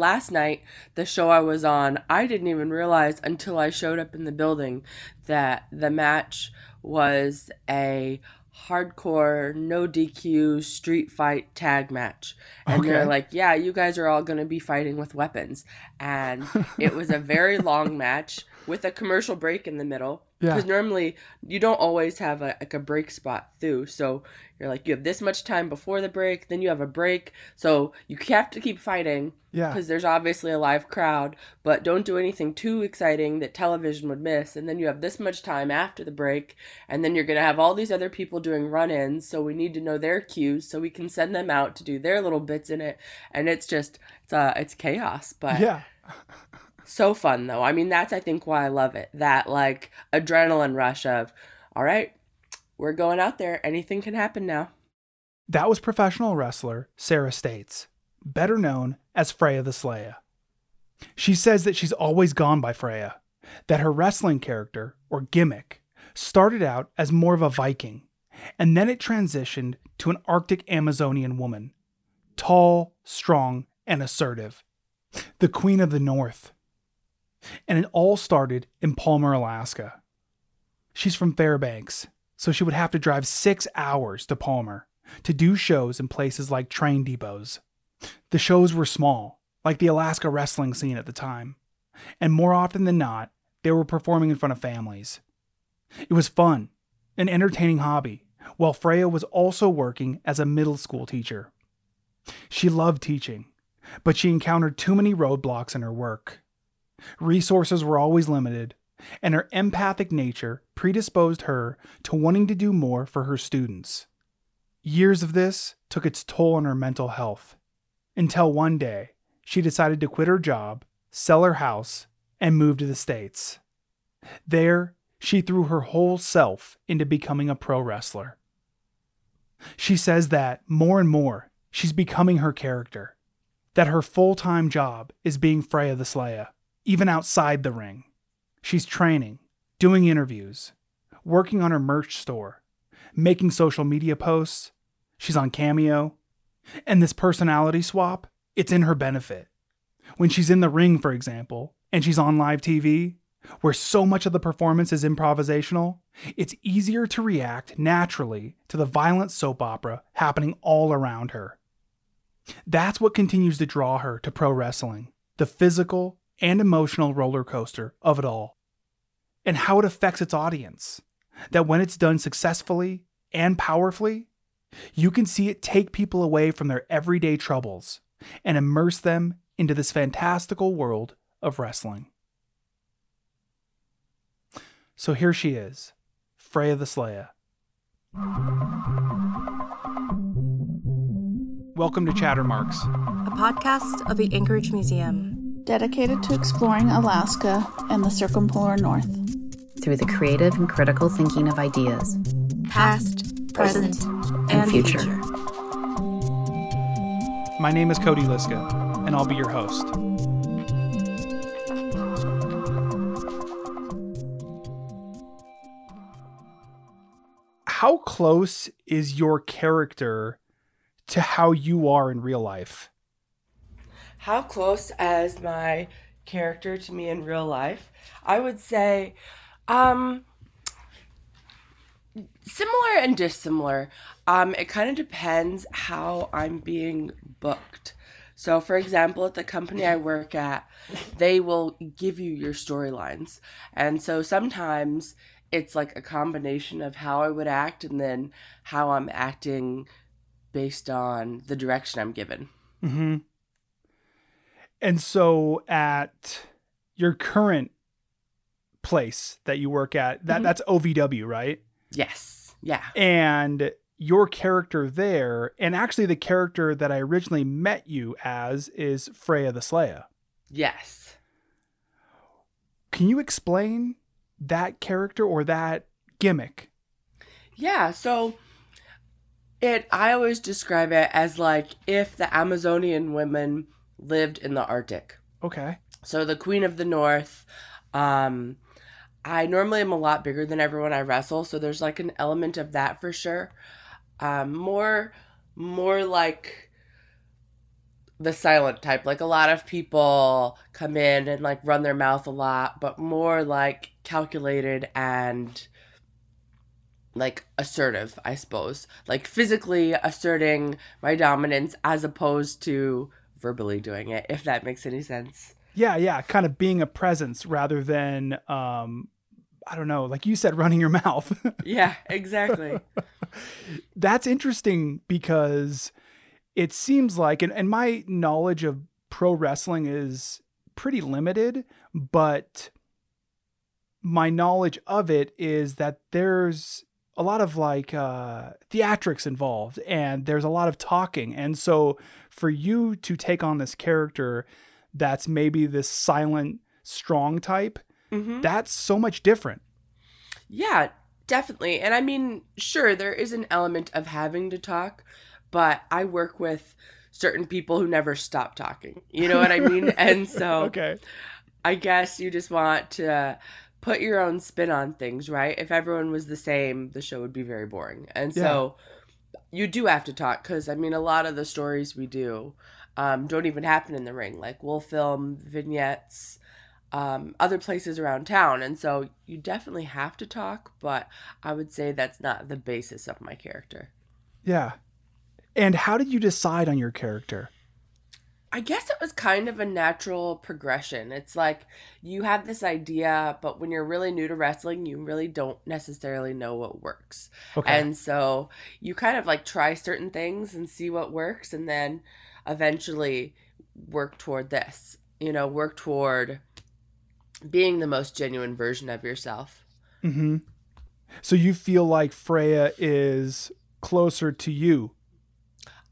last night, the show I was on, I didn't even realize until I showed up in the building that the match was a hardcore no DQ street fight tag match. And Okay. they're like, "Yeah, you guys are all going to be fighting with weapons." And it was a very long match with a commercial break in the middle. Yeah. Because normally you don't always have a, like a break spot through. So you're like you have this much time before the break, then you have a break. So you have to keep fighting Yeah. because there's obviously a live crowd, but don't do anything too exciting that television would miss. And then you have this much time after the break, and then you're going to have all these other people doing run ins. So we need to know their cues so we can send them out to do their little bits in it. And it's just, it's, uh, it's chaos, but Yeah. so fun though. I mean, that's, I think, why I love it. That like adrenaline rush of, all right, we're going out there. Anything can happen now. That was professional wrestler Sarah States, better known as Freya the Slaya. She says that she's always gone by Freya, that her wrestling character, or gimmick, started out as more of a Viking, and then it transitioned to an Arctic Amazonian woman. Tall, strong, and assertive. The Queen of the North. And it all started in Palmer, Alaska. She's from Fairbanks, so she would have to drive six hours to Palmer to do shows in places like train depots. The shows were small, like the Alaska wrestling scene at the time, and more often than not, they were performing in front of families. It was fun, an entertaining hobby, while Freya was also working as a middle school teacher. She loved teaching, but she encountered too many roadblocks in her work. Resources were always limited, and her empathic nature predisposed her to wanting to do more for her students. Years of this took its toll on her mental health, until one day she decided to quit her job, sell her house, and move to the States. There, she threw her whole self into becoming a pro wrestler. She says that more and more, she's becoming her character, that her full time job is being Freya the Slaya, even outside the ring. She's training, doing interviews, working on her merch store, making social media posts. She's on Cameo. And this personality swap, it's in her benefit. When she's in the ring, for example, and she's on live TV, where so much of the performance is improvisational, it's easier to react naturally to the violent soap opera happening all around her. That's what continues to draw her to pro wrestling the physical and emotional roller coaster of it all, and how it affects its audience. That when it's done successfully and powerfully, you can see it take people away from their everyday troubles and immerse them into this fantastical world of wrestling. So here she is, Freya the Slaya. Welcome to Chattermarks. a podcast of the Anchorage Museum. Dedicated to exploring Alaska and the circumpolar north. through the creative and critical thinking of ideas. Past, present, and, and future. future. My name is Cody Liska, and I'll be your host. How close is your character to how you are in real life? How close as my character to me in real life? I would say, um, similar and dissimilar. Um, it kind of depends how I'm being booked. So, for example, at the company I work at, they will give you your storylines. And so sometimes it's like a combination of how I would act and then how I'm acting based on the direction I'm given. Mm-hmm. And so at your current place that you work at, that Mhm. that's OVW, right? Yes. Yeah. And your character there, and actually the character that I originally met you as is Freya the Slaya. Yes. Can you explain that character or that gimmick? Yeah, so it I always describe it as like if the Amazonian women lived in the Arctic. Okay. So the Queen of the North, um I normally am a lot bigger than everyone I wrestle, so there's like an element of that for sure. Um more more like the silent type. Like a lot of people come in and like run their mouth a lot, but more like calculated and like assertive, I suppose. Like physically asserting my dominance as opposed to verbally doing it, if that makes any sense. Yeah, yeah, kind of being a presence rather than um I don't know, like you said running your mouth. yeah, exactly. That's interesting because it seems like and, and my knowledge of pro wrestling is pretty limited, but my knowledge of it is that there's a lot of like uh, theatrics involved and there's a lot of talking. And so for you to take on this character that's maybe this silent, strong type, Mhm. that's so much different. Yeah, definitely. And I mean, sure, there is an element of having to talk, but I work with certain people who never stop talking. You know what I mean? and so Okay. I guess you just want to put your own spin on things, right? If everyone was the same, the show would be very boring. And so you do have to talk because, I mean, a lot of the stories we do um, don't even happen in the ring. Like, we'll film vignettes um, other places around town. And so you definitely have to talk, but I would say that's not the basis of my character. Yeah. And how did you decide on your character? I guess it was kind of a natural progression. It's like you have this idea, but when you're really new to wrestling, you really don't necessarily know what works. Okay. And so you kind of like try certain things and see what works, and then eventually work toward this. You know, work toward being the most genuine version of yourself. mm-hmm. So you feel like Freya is closer to you.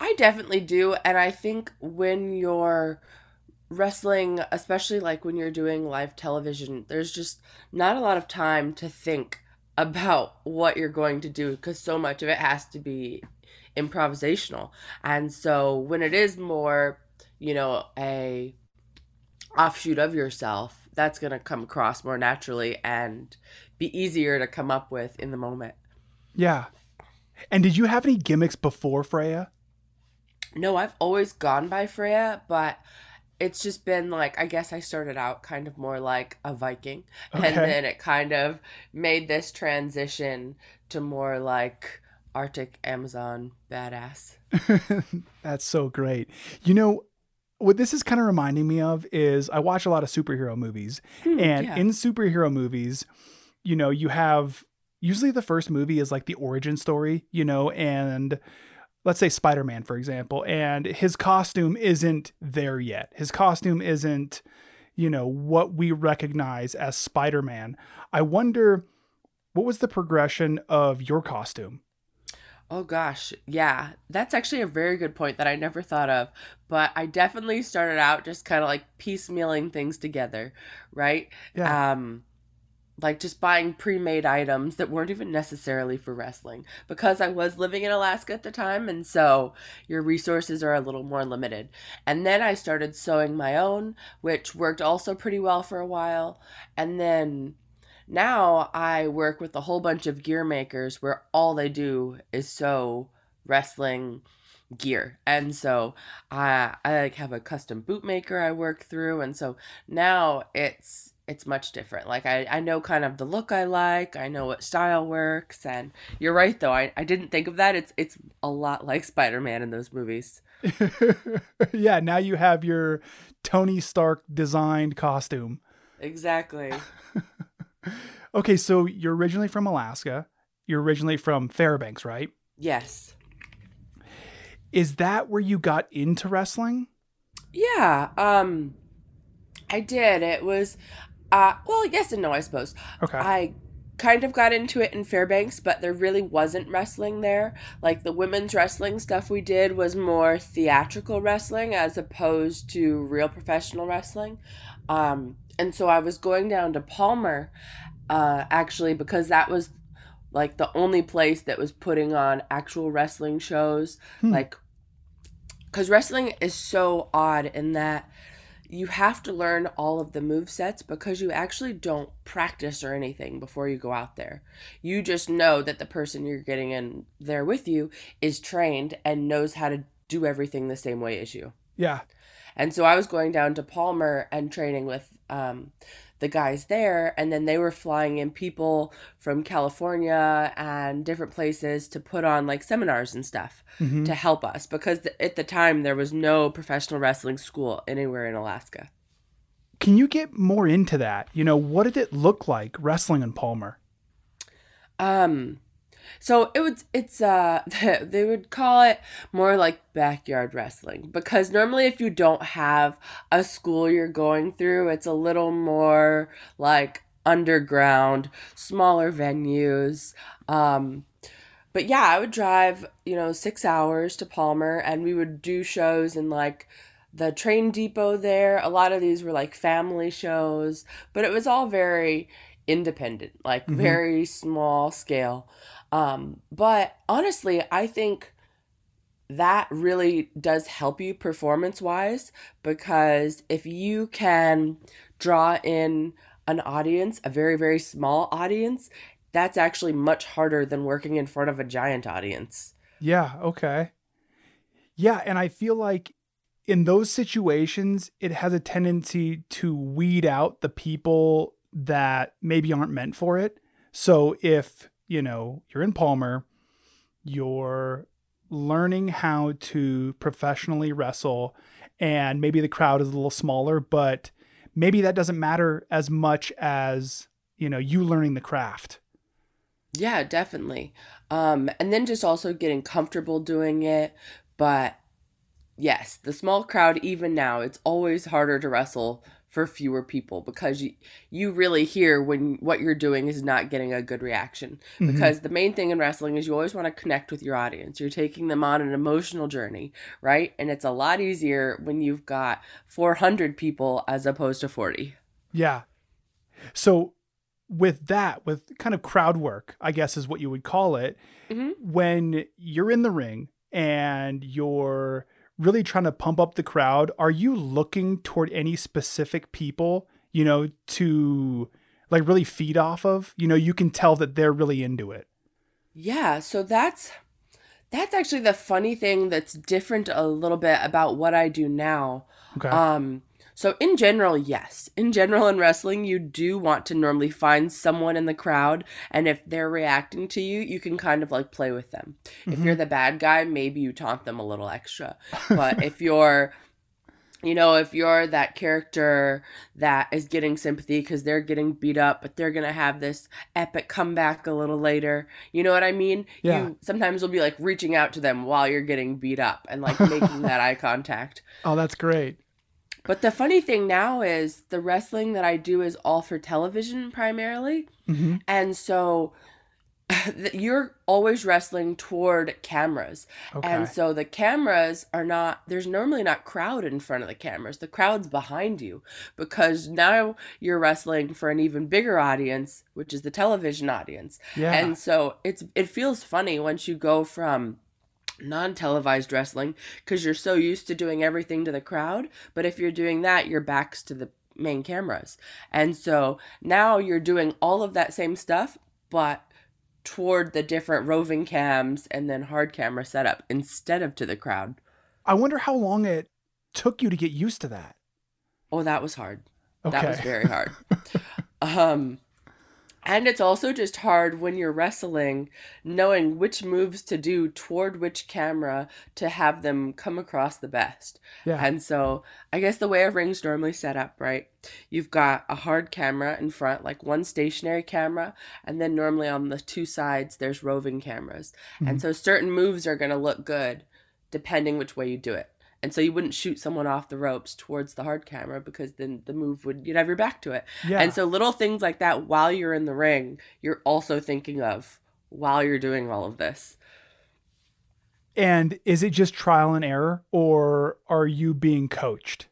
I definitely do. And I think when you're wrestling, especially like when you're doing live television, there's just not a lot of time to think about what you're going to do because so much of it has to be improvisational. And so when it is more, you know, a offshoot of yourself, that's going to come across more naturally and be easier to come up with in the moment. Yeah. And did you have any gimmicks before Freya? No, I've always gone by Freya, but it's just been like I guess I started out kind of more like a Viking, Okay. and then it kind of made this transition to more like Arctic Amazon badass. That's so great. You know, what this is kind of reminding me of is I watch a lot of superhero movies. Hmm, and yeah. in superhero movies, you know, you have usually the first movie is like the origin story, you know, and let's say Spider-Man for example, and his costume isn't there yet. His costume isn't, you know, what we recognize as Spider-Man. I wonder what was the progression of your costume? Oh gosh, yeah, that's actually a very good point that I never thought of. But I definitely started out just kind of like piecemealing things together, right? Yeah. Um, like just buying pre-made items that weren't even necessarily for wrestling because I was living in Alaska at the time, and so your resources are a little more limited. And then I started sewing my own, which worked also pretty well for a while, and then now I work with a whole bunch of gear makers where all they do is sew wrestling gear. And so I I like have a custom boot maker I work through and so now it's it's much different. Like I, I know kind of the look I like, I know what style works and you're right though, I, I didn't think of that. It's it's a lot like Spider Man in those movies. yeah, now you have your Tony Stark designed costume. Exactly. Okay, so you're originally from Alaska. You're originally from Fairbanks, right? yes. Is that where you got into wrestling? Yeah, um I did. It was uh well, yes and no, I suppose. Okay. I kind of got into it in Fairbanks, but there really wasn't wrestling there. Like the women's wrestling stuff we did was more theatrical wrestling as opposed to real professional wrestling. Um, and so I was going down to Palmer uh, actually because that was like the only place that was putting on actual wrestling shows. Hmm. Like, because wrestling is so odd in that you have to learn all of the move sets because you actually don't practice or anything before you go out there. You just know that the person you're getting in there with you is trained and knows how to do everything the same way as you. yeah. And so I was going down to Palmer and training with um, the guys there. And then they were flying in people from California and different places to put on like seminars and stuff Mhm. to help us because th- at the time there was no professional wrestling school anywhere in Alaska. Can you get more into that? You know, what did it look like wrestling in Palmer? Um, so it would it's uh they would call it more like backyard wrestling because normally if you don't have a school you're going through, it's a little more like underground, smaller venues. Um, but yeah, I would drive you know six hours to Palmer and we would do shows in like the train depot there. A lot of these were like family shows, but it was all very independent, like Mhm. very small scale. Um, but honestly, I think that really does help you performance wise because if you can draw in an audience, a very, very small audience, that's actually much harder than working in front of a giant audience. Yeah, okay. Yeah, and I feel like in those situations, it has a tendency to weed out the people that maybe aren't meant for it. So if, you know, you're in Palmer, you're learning how to professionally wrestle, and maybe the crowd is a little smaller, but maybe that doesn't matter as much as, you know, you learning the craft. Yeah, definitely. Um, and then just also getting comfortable doing it. But yes, the small crowd, even now, it's always harder to wrestle for fewer people because you, you really hear when what you're doing is not getting a good reaction. Mhm. Because the main thing in wrestling is you always want to connect with your audience. You're taking them on an emotional journey, right? And it's a lot easier when you've got 400 people as opposed to 40. Yeah. So with that, with kind of crowd work, I guess is what you would call it, Mhm. when you're in the ring and you're really trying to pump up the crowd, are you looking toward any specific people, you know, to like really feed off of? You know, you can tell that they're really into it. Yeah, so that's that's actually the funny thing that's different a little bit about what I do now. Okay. Um so in general, yes. In general in wrestling, you do want to normally find someone in the crowd and if they're reacting to you, you can kind of like play with them. If Mhm. you're the bad guy, maybe you taunt them a little extra. But if you're you know, if you're that character that is getting sympathy because they're getting beat up, but they're gonna have this epic comeback a little later, you know what I mean? Yeah. You sometimes will be like reaching out to them while you're getting beat up and like making that eye contact. oh, that's great. But the funny thing now is the wrestling that I do is all for television primarily. hmm And so you're always wrestling toward cameras. Okay. And so the cameras are not, there's normally not crowd in front of the cameras. The crowd's behind you because now you're wrestling for an even bigger audience, which is the television audience. yeah. And so it's it feels funny once you go from non-televised wrestling because you're so used to doing everything to the crowd, but if you're doing that, your back's to the main cameras. And so now you're doing all of that same stuff, but toward the different roving cams and then hard camera setup instead of to the crowd. I wonder how long it took you to get used to that. Oh, that was hard. Okay. That was very hard. um and it's also just hard when you're wrestling knowing which moves to do toward which camera to have them come across the best. yeah. And so, I guess the way a ring's normally set up, right? You've got a hard camera in front, like one stationary camera, and then normally on the two sides there's roving cameras. And Mhm. so certain moves are going to look good depending which way you do it. And so you wouldn't shoot someone off the ropes towards the hard camera because then the move would you'd have your back to it. yeah. And so little things like that while you're in the ring, you're also thinking of while you're doing all of this. and is it just trial and error or are you being coached?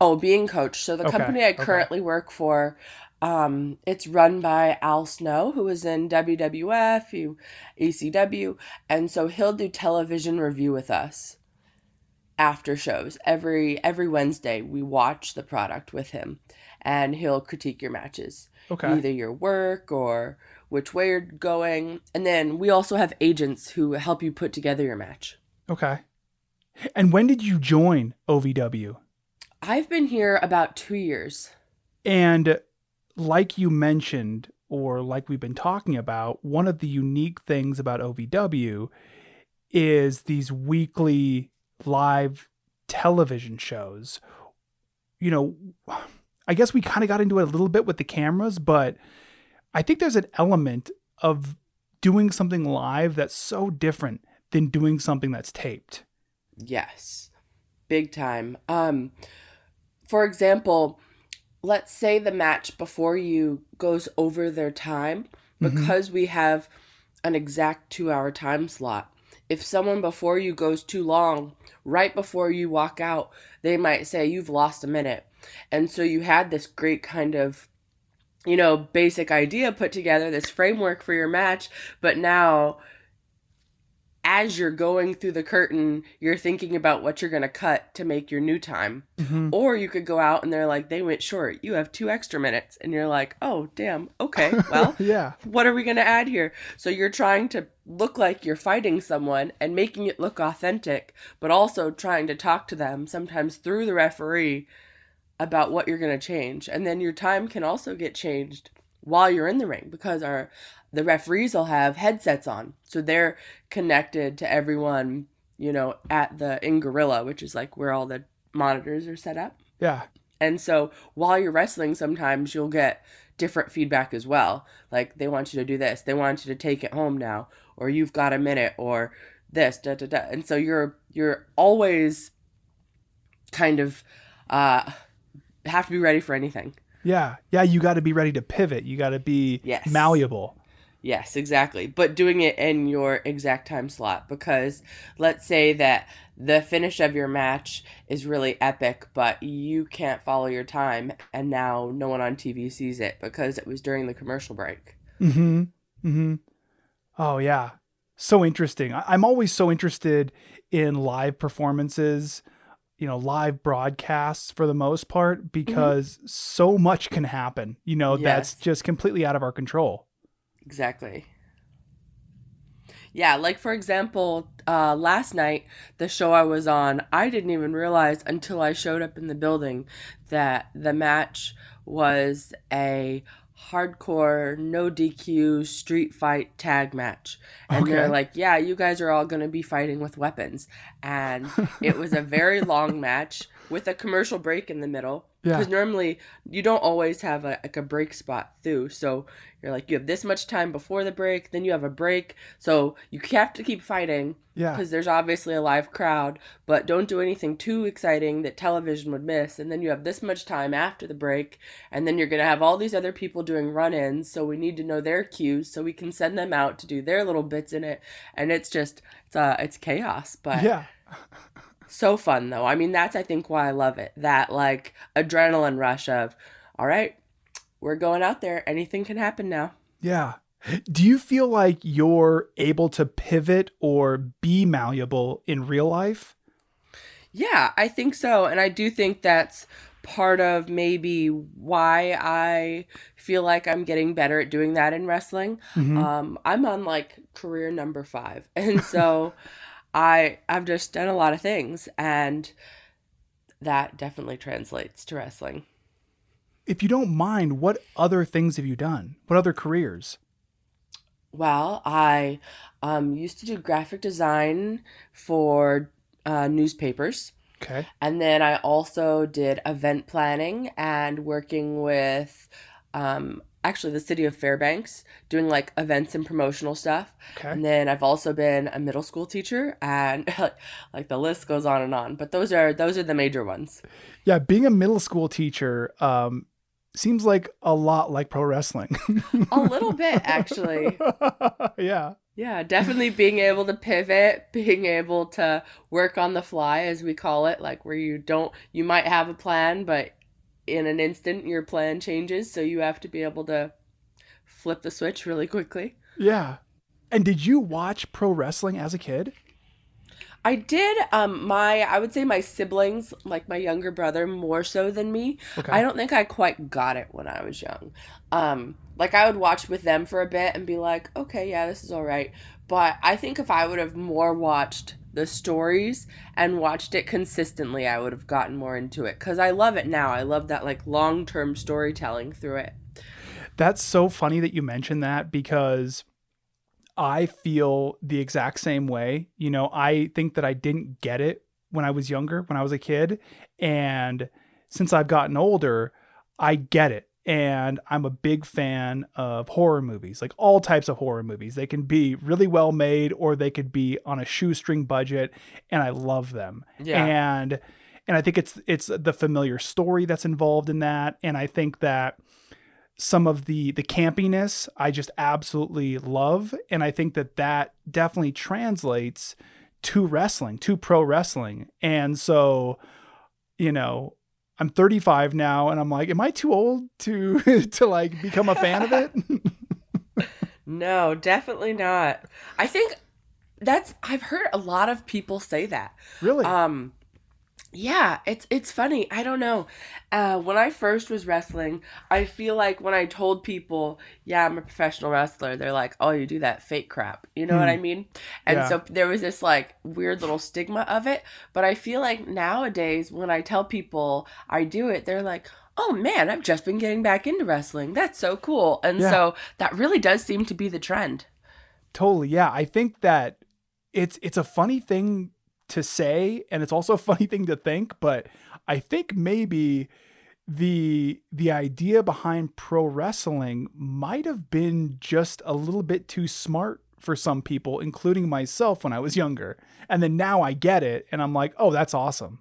Oh, being coached. So the Okay, company I okay. currently work for, um, it's run by Al Snow, who is in WWF, ECW, and so he'll do television review with us after shows every every Wednesday. We watch the product with him, and he'll critique your matches, Okay. either your work or which way you're going, and then we also have agents who help you put together your match. Okay. And when did you join OVW? I've been here about two years. And like you mentioned, or like we've been talking about, one of the unique things about OVW is these weekly live television shows. You know, I guess we kind of got into it a little bit with the cameras, but I think there's an element of doing something live that's so different than doing something that's taped. Yes. Big time. Um for example, let's say the match before you goes over their time Mhm. because we have an exact 2-hour time slot. If someone before you goes too long, right before you walk out, they might say you've lost a minute. And so you had this great kind of you know, basic idea put together, this framework for your match, but now as you're going through the curtain, you're thinking about what you're going to cut to make your new time. Mm-hmm. Or you could go out and they're like, they went short. You have two extra minutes. And you're like, oh, damn. Okay. Well, yeah. what are we going to add here? So you're trying to look like you're fighting someone and making it look authentic, but also trying to talk to them, sometimes through the referee, about what you're going to change. And then your time can also get changed while you're in the ring because our the referees will have headsets on. So they're connected to everyone, you know, at the in Gorilla, which is like where all the monitors are set up. Yeah. And so while you're wrestling, sometimes you'll get different feedback as well. Like they want you to do this, they want you to take it home now, or you've got a minute, or this, da da da. And so you're you're always kind of uh have to be ready for anything. Yeah. Yeah. You got to be ready to pivot. You got to be Yes. malleable. Yes, exactly. But doing it in your exact time slot because let's say that the finish of your match is really epic, but you can't follow your time, and now no one on TV sees it because it was during the commercial break. Mm-hmm. Mm-hmm. Oh yeah. So interesting. I'm always so interested in live performances, you know, live broadcasts for the most part, because so much can happen, you know, that's just completely out of our control. Exactly. Yeah, like for example, uh, last night, the show I was on, I didn't even realize until I showed up in the building that the match was a hardcore, no DQ street fight tag match. And they're like, yeah, you guys are all going to be fighting with weapons. And it was a very long match with a commercial break in the middle. Yeah. Because normally you don't always have a, like a break spot through. So you're like, you have this much time before the break, then you have a break. So you have to keep fighting Yeah. because there's obviously a live crowd, but don't do anything too exciting that television would miss. And then you have this much time after the break, and then you're going to have all these other people doing run ins. So we need to know their cues so we can send them out to do their little bits in it. And it's just, it's, uh, it's chaos. But Yeah. so fun though. I mean, that's I think why I love it. That like adrenaline rush of, all right, we're going out there. Anything can happen now. Yeah. Do you feel like you're able to pivot or be malleable in real life? Yeah, I think so. And I do think that's part of maybe why I feel like I'm getting better at doing that in wrestling. Mhm. Um, I'm on like career number five. And so I I've just done a lot of things and that definitely translates to wrestling. if you don't mind, what other things have you done? What other careers? Well, I um, used to do graphic design for uh, newspapers. Okay. And then I also did event planning and working with um, actually the city of Fairbanks, doing like events and promotional stuff. Okay. And then I've also been a middle school teacher and like the list goes on and on. But those are those are the major ones. Yeah, being a middle school teacher um, seems like a lot like pro wrestling. A little bit actually. yeah. Yeah, definitely being able to pivot, being able to work on the fly, as we call it, like where you don't, you might have a plan, but in an instant your plan changes. So you have to be able to flip the switch really quickly. Yeah. And did you watch pro wrestling as a kid? I did, um, my, I would say my siblings, like my younger brother, more so than me. Okay. I don't think I quite got it when I was young. Um, like I would watch with them for a bit and be like, okay, yeah, this is all right. But I think if I would have more watched the stories and watched it consistently, I would have gotten more into it because I love it now. I love that like long term storytelling through it. That's so funny that you mentioned that because I feel the exact same way. You know, I think that I didn't get it when I was younger, when I was a kid. And since I've gotten older, I get it. And I'm a big fan of horror movies, like all types of horror movies. They can be really well made or they could be on a shoestring budget, and I love them. Yeah. And and I think it's it's the familiar story that's involved in that. And I think that some of the the campiness I just absolutely love, and I think that that definitely translates to wrestling, to pro wrestling. And so, you know, I'm 35 now, and I'm like, am I too old to to like become a fan of it? No, definitely not. I think that's I've heard a lot of people say that. really? Um yeah, it's it's funny. I don't know. Uh when I first was wrestling, I feel like when I told people, "Yeah, I'm a professional wrestler," they're like, "Oh, you do that fake crap." You know what I mean? And Yeah. so there was this like weird little stigma of it, but I feel like nowadays when I tell people I do it, they're like, "Oh man, I've just been getting back into wrestling. That's so cool." And Yeah. so that really does seem to be the trend. Totally. Yeah. I think that it's it's a funny thing to say and it's also a funny thing to think, but I think maybe the the idea behind pro wrestling might have been just a little bit too smart for some people, including myself when I was younger. And then now I get it and I'm like, "Oh, that's awesome."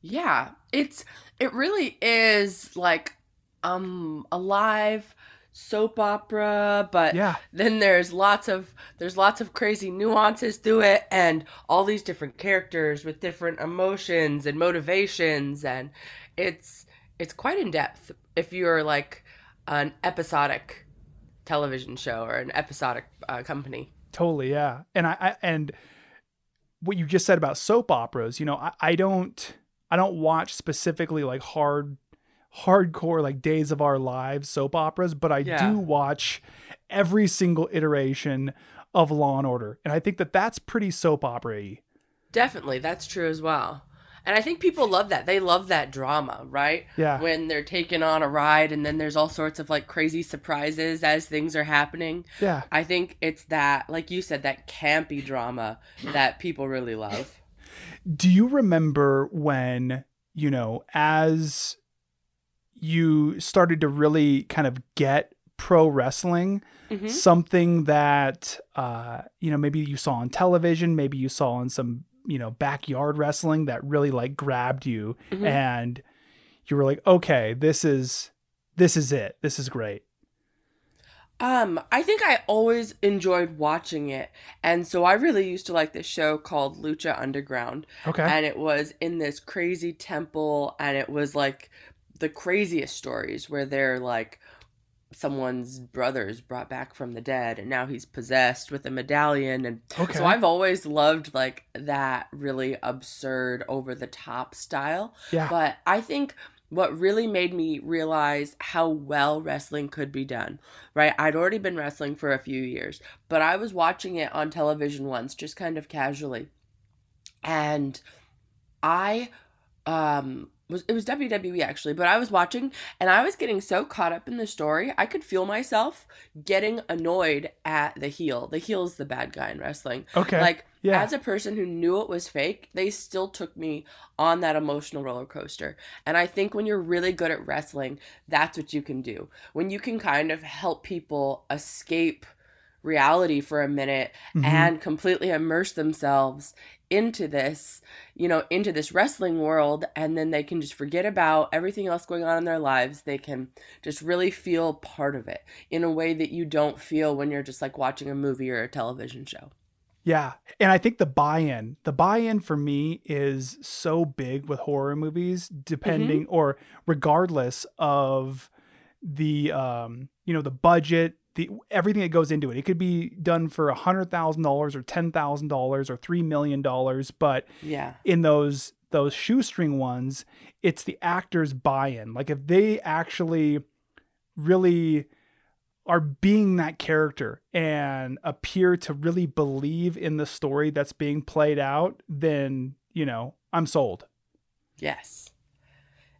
Yeah, it's it really is like um a live soap opera, but Yeah. then there's lots of there's lots of crazy nuances to it and all these different characters with different emotions and motivations and it's it's quite in depth if you're like an episodic television show or an episodic uh, company. Totally, yeah. And I, I and what you just said about soap operas, you know, I, I don't I don't watch specifically like hard hardcore like days of our lives soap operas, but I Yeah. do watch every single iteration of Law and Order. And I think that that's pretty soap opera-y. Definitely, that's true as well. And I think people love that. They love that drama, right? Yeah. When they're taken on a ride and then there's all sorts of like crazy surprises as things are happening. Yeah. I think it's that, like you said, that campy drama that people really love. Do you remember when, you know, as you started to really kind of get pro wrestling, Mhm. something that uh, you know, maybe you saw on television, maybe you saw in some, you know, backyard wrestling that really like grabbed you Mhm. and you were like, "Okay, this is this is it. This is great." Um, I think I always enjoyed watching it. And so I really used to like this show called Lucha Underground. Okay. and it was in this crazy temple and it was like the craziest stories where they're like someone's brother is brought back from the dead and now he's possessed with a medallion and Okay. so i've always loved like that really absurd over the top style yeah. but i think what really made me realize how well wrestling could be done, right? I'd already been wrestling for a few years, but I was watching it on television once, just kind of casually. And I um was it was WWE actually, but I was watching and I was getting so caught up in the story, I could feel myself getting annoyed at the heel. The heel is the bad guy in wrestling. okay. Like yeah. as a person who knew it was fake, they still took me on that emotional roller coaster. And I think when you're really good at wrestling, that's what you can do. When you can kind of help people escape reality for a minute Mhm. and completely immerse themselves into this, you know, into this wrestling world and then they can just forget about everything else going on in their lives. They can just really feel part of it in a way that you don't feel when you're just like watching a movie or a television show. Yeah. And I think the buy-in, the buy-in for me is so big with horror movies depending or regardless of the um, you know, the budget, the everything that goes into it. It could be done for a $100,000 or $10,000 or 3 million dollars, but Yeah. in those those shoestring ones, it's the actors buy-in. Like if they actually really are being that character and appear to really believe in the story that's being played out, then, you know, I'm sold. Yes.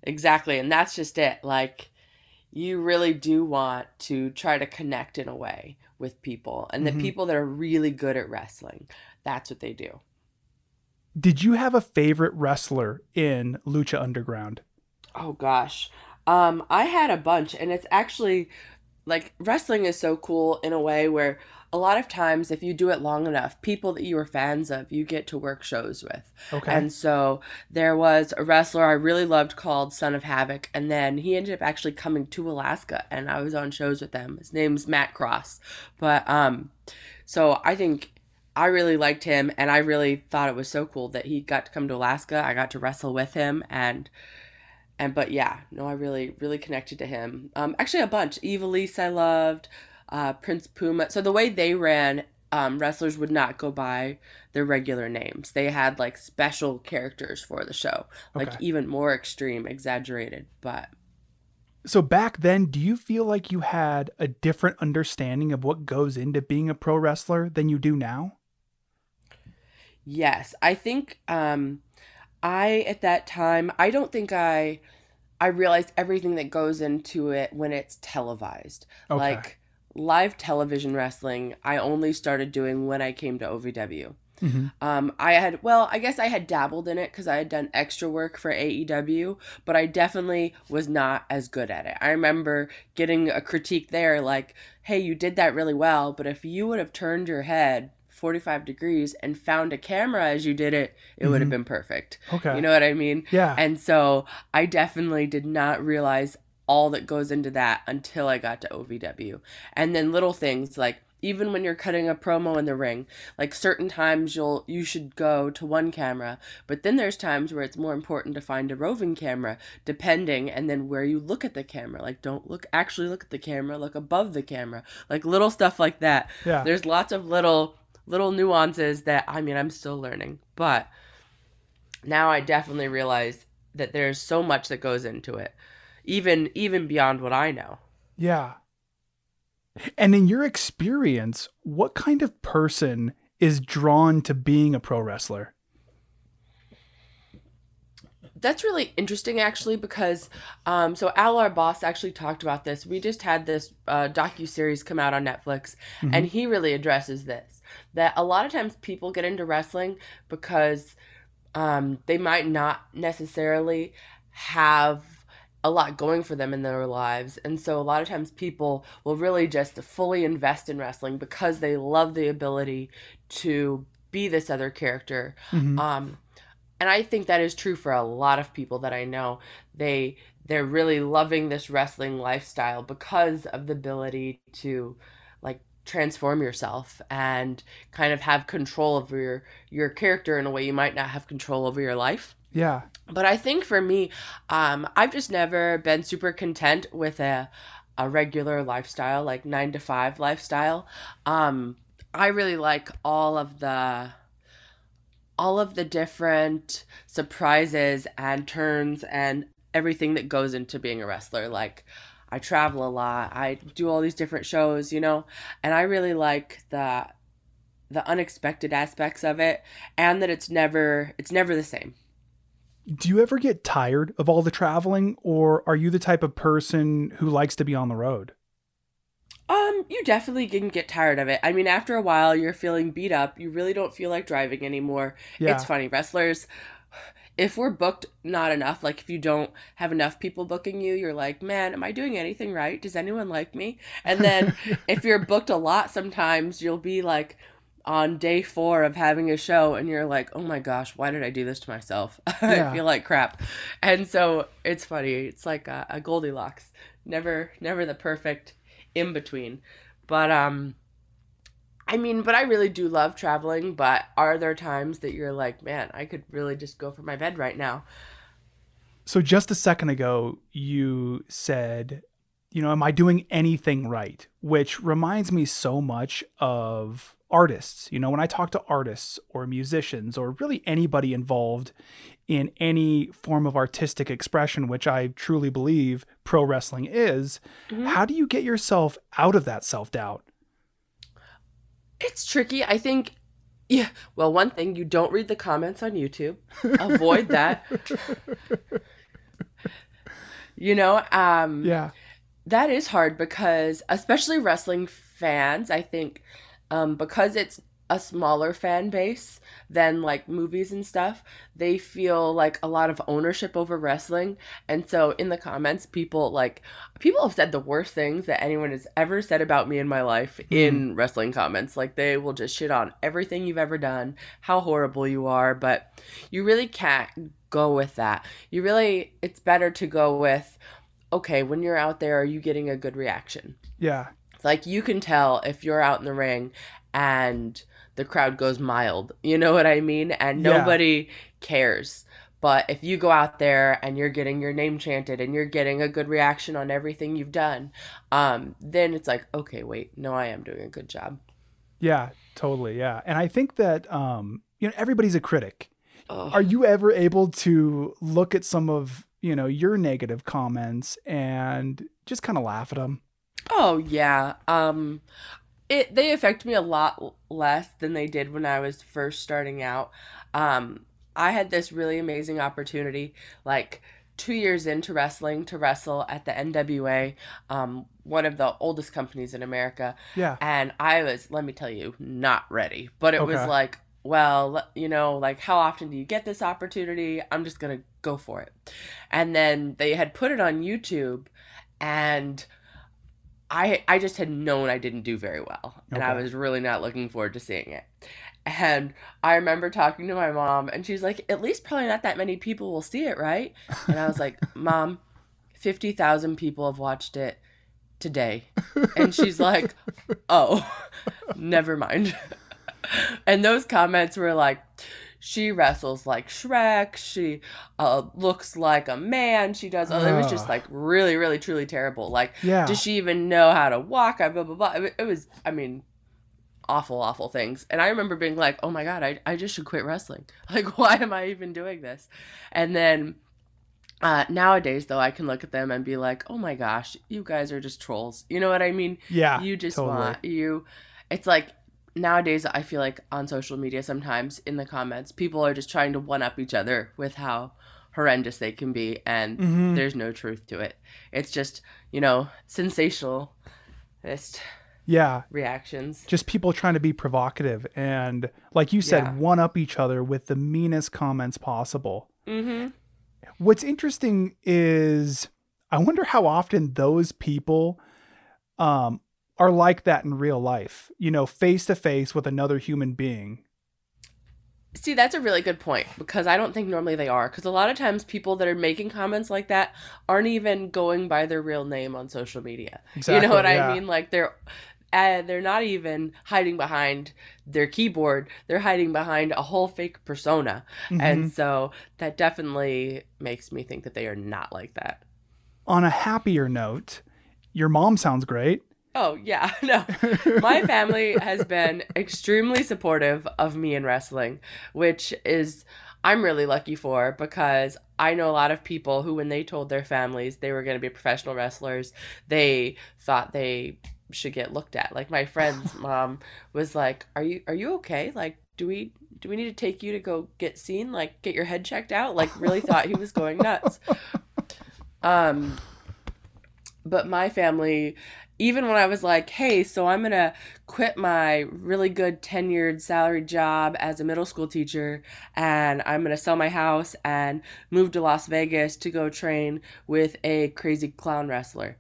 Exactly. And that's just it. Like, you really do want to try to connect in a way with people. And the Mhm. people that are really good at wrestling, that's what they do. Did you have a favorite wrestler in Lucha Underground? Oh gosh. Um I had a bunch and it's actually like wrestling is so cool in a way where a lot of times if you do it long enough, people that you are fans of, you get to work shows with. Okay. And so there was a wrestler I really loved called Son of Havoc, and then he ended up actually coming to Alaska, and I was on shows with him. His name's Matt Cross, but um, so I think I really liked him, and I really thought it was so cool that he got to come to Alaska. I got to wrestle with him, and and but yeah, no, I really really connected to him. Um, actually a bunch. Ivelisse I loved, uh, Prince Puma. So the way they ran um, wrestlers would not go by their regular names. They had like special characters for the show, like Okay. even more extreme, exaggerated. But so back then, do you feel like you had a different understanding of what goes into being a pro wrestler than you do now? yes, I think um, I at that time I don't think I I realized everything that goes into it when it's televised. Okay. Like live television wrestling, I only started doing when I came to OVW. Mhm. Um, I had, well, I guess I had dabbled in it because I had done extra work for AEW, but I definitely was not as good at it. I remember getting a critique there like, hey, you did that really well, but if you would have turned your head 45 degrees and found a camera as you did it, it would have Mhm. been perfect. Okay. You know what I mean? yeah. And so I definitely did not realize all that goes into that until I got to OVW. And then little things like even when you're cutting a promo in the ring, like certain times you'll you should go to one camera, but then there's times where it's more important to find a roving camera depending and then where you look at the camera. Like don't look actually look at the camera, look above the camera. Like little stuff like that. yeah. There's lots of little little nuances that I mean I'm still learning, but now I definitely realize that there's so much that goes into it, even even beyond what I know. Yeah. And in your experience, what kind of person is drawn to being a pro wrestler? That's really interesting, actually, because um, so Al, our boss, actually talked about this. We just had this uh, docu series come out on Netflix, and he really addresses this. That a lot of times people get into wrestling because um, they might not necessarily have a lot going for them in their lives, and so a lot of times people will really just fully invest in wrestling because they love the ability to be this other character. Mhm. um and i think that is true for a lot of people that i know. They they're really loving this wrestling lifestyle because of the ability to like transform yourself and kind of have control over your your character in a way you might not have control over your life Yeah. but I think for me, um, I've just never been super content with a a regular lifestyle, like nine to five lifestyle. Um, I really like all of the all of the different surprises and turns and everything that goes into being a wrestler. Like I travel a lot, I do all these different shows, you know, and I really like the the unexpected aspects of it and that it's never it's never the same. Do you ever get tired of all the traveling, or are you the type of person who likes to be on the road? Um, you definitely can get tired of it. I mean, after a while, you're feeling beat up. You really don't feel like driving anymore. Yeah. It's funny, wrestlers. If we're booked not enough, like if you don't have enough people booking you, you're like, man, am I doing anything right? Does anyone like me? And then if you're booked a lot, sometimes you'll be like on day four of having a show and you're like, oh my gosh, why did I do this to myself? Yeah. I feel like crap. And so it's funny. It's like a, a Goldilocks. Never, never the perfect in between. But um I mean, but I really do love traveling, but are there times that you're like, man, I could really just go for my bed right now? So just a second ago, you said, you know, am I doing anything right? Which reminds me so much of artists. You know, when I talk to artists or musicians or really anybody involved in any form of artistic expression, which I truly believe pro wrestling is, how do you get yourself out of that self doubt? It's tricky. I think, yeah. Well, one thing, you don't read the comments on YouTube. Avoid that. you know, um, Yeah. That is hard because, especially wrestling fans, I think, um, because it's a smaller fan base than like movies and stuff, they feel like a lot of ownership over wrestling. And so in the comments, people like, people have said the worst things that anyone has ever said about me in my life in wrestling comments. Like they will just shit on everything you've ever done, how horrible you are. But you really can't go with that. You really, it's better to go with, okay, when you're out there, are you getting a good reaction? Yeah. Like you can tell if you're out in the ring and the crowd goes mild. You know what I mean? And Yeah. nobody cares. But if you go out there and you're getting your name chanted and you're getting a good reaction on everything you've done, um, then it's like, okay, wait, no, I am doing a good job. Yeah, totally. Yeah. And I think that um, you know, everybody's a critic. Ugh. Are you ever able to look at some of, you know, your negative comments and just kind of laugh at them? Oh yeah. Um it they affect me a lot less than they did when I was first starting out. Um I had this really amazing opportunity like 2 years into wrestling to wrestle at the NWA, um one of the oldest companies in America, Yeah. and I was let me tell you not ready. But it was like well, you know, like how often do you get this opportunity? I'm just going to go for it. And then they had put it on YouTube and I I just had known I didn't do very well, and I was really not looking forward to seeing it. And I remember talking to my mom, and she's like, "At least probably not that many people will see it, right?" And I was like, "Mom, fifty thousand people have watched it today," and she's like, "Oh, never mind." and those comments were like, "She wrestles like Shrek. She uh, looks like a man. She does." Oh, it was just like really, really, truly terrible. Like Yeah. does she even know how to walk? I blah blah blah. It, was, I mean, awful, awful things. And I remember being like, oh my god, I I just should quit wrestling. Like, why am I even doing this? And then. Uh, nowadays, though, I can look at them and be like, "Oh my gosh, you guys are just trolls." You know what I mean? yeah. you just totally. want you. It's like nowadays, I feel like on social media, sometimes in the comments, people are just trying to one up each other with how horrendous they can be, and Mhm. there's no truth to it. It's just you know sensational, just Yeah. reactions. Just people trying to be provocative and, like you said, Yeah. one up each other with the meanest comments possible. Mm-hmm. What's interesting is I wonder how often those people um, are like that in real life, you know, face to face with another human being. See, that's a really good point because I don't think normally they are. Because a lot of times, people that are making comments like that aren't even going by their real name on social media. you know what yeah. I mean? Like they're, uh, they're not even hiding behind their keyboard. They're hiding behind a whole fake persona, Mm-hmm. and so that definitely makes me think that they are not like that. On a happier note, your mom sounds great. Oh yeah, no. My family has been extremely supportive of me in wrestling, which is I'm really lucky for because I know a lot of people who when they told their families they were going to be professional wrestlers, they thought they should get looked at. Like my friend's mom was like, "Are you are you okay? Like do we do we need to take you to go get seen? Like get your head checked out?" Like really thought he was going nuts. Um but my family even when I was like, hey, so I'm gonna quit my really good tenured salaried job as a middle school teacher and I'm gonna sell my house and move to Las Vegas to go train with a crazy clown wrestler.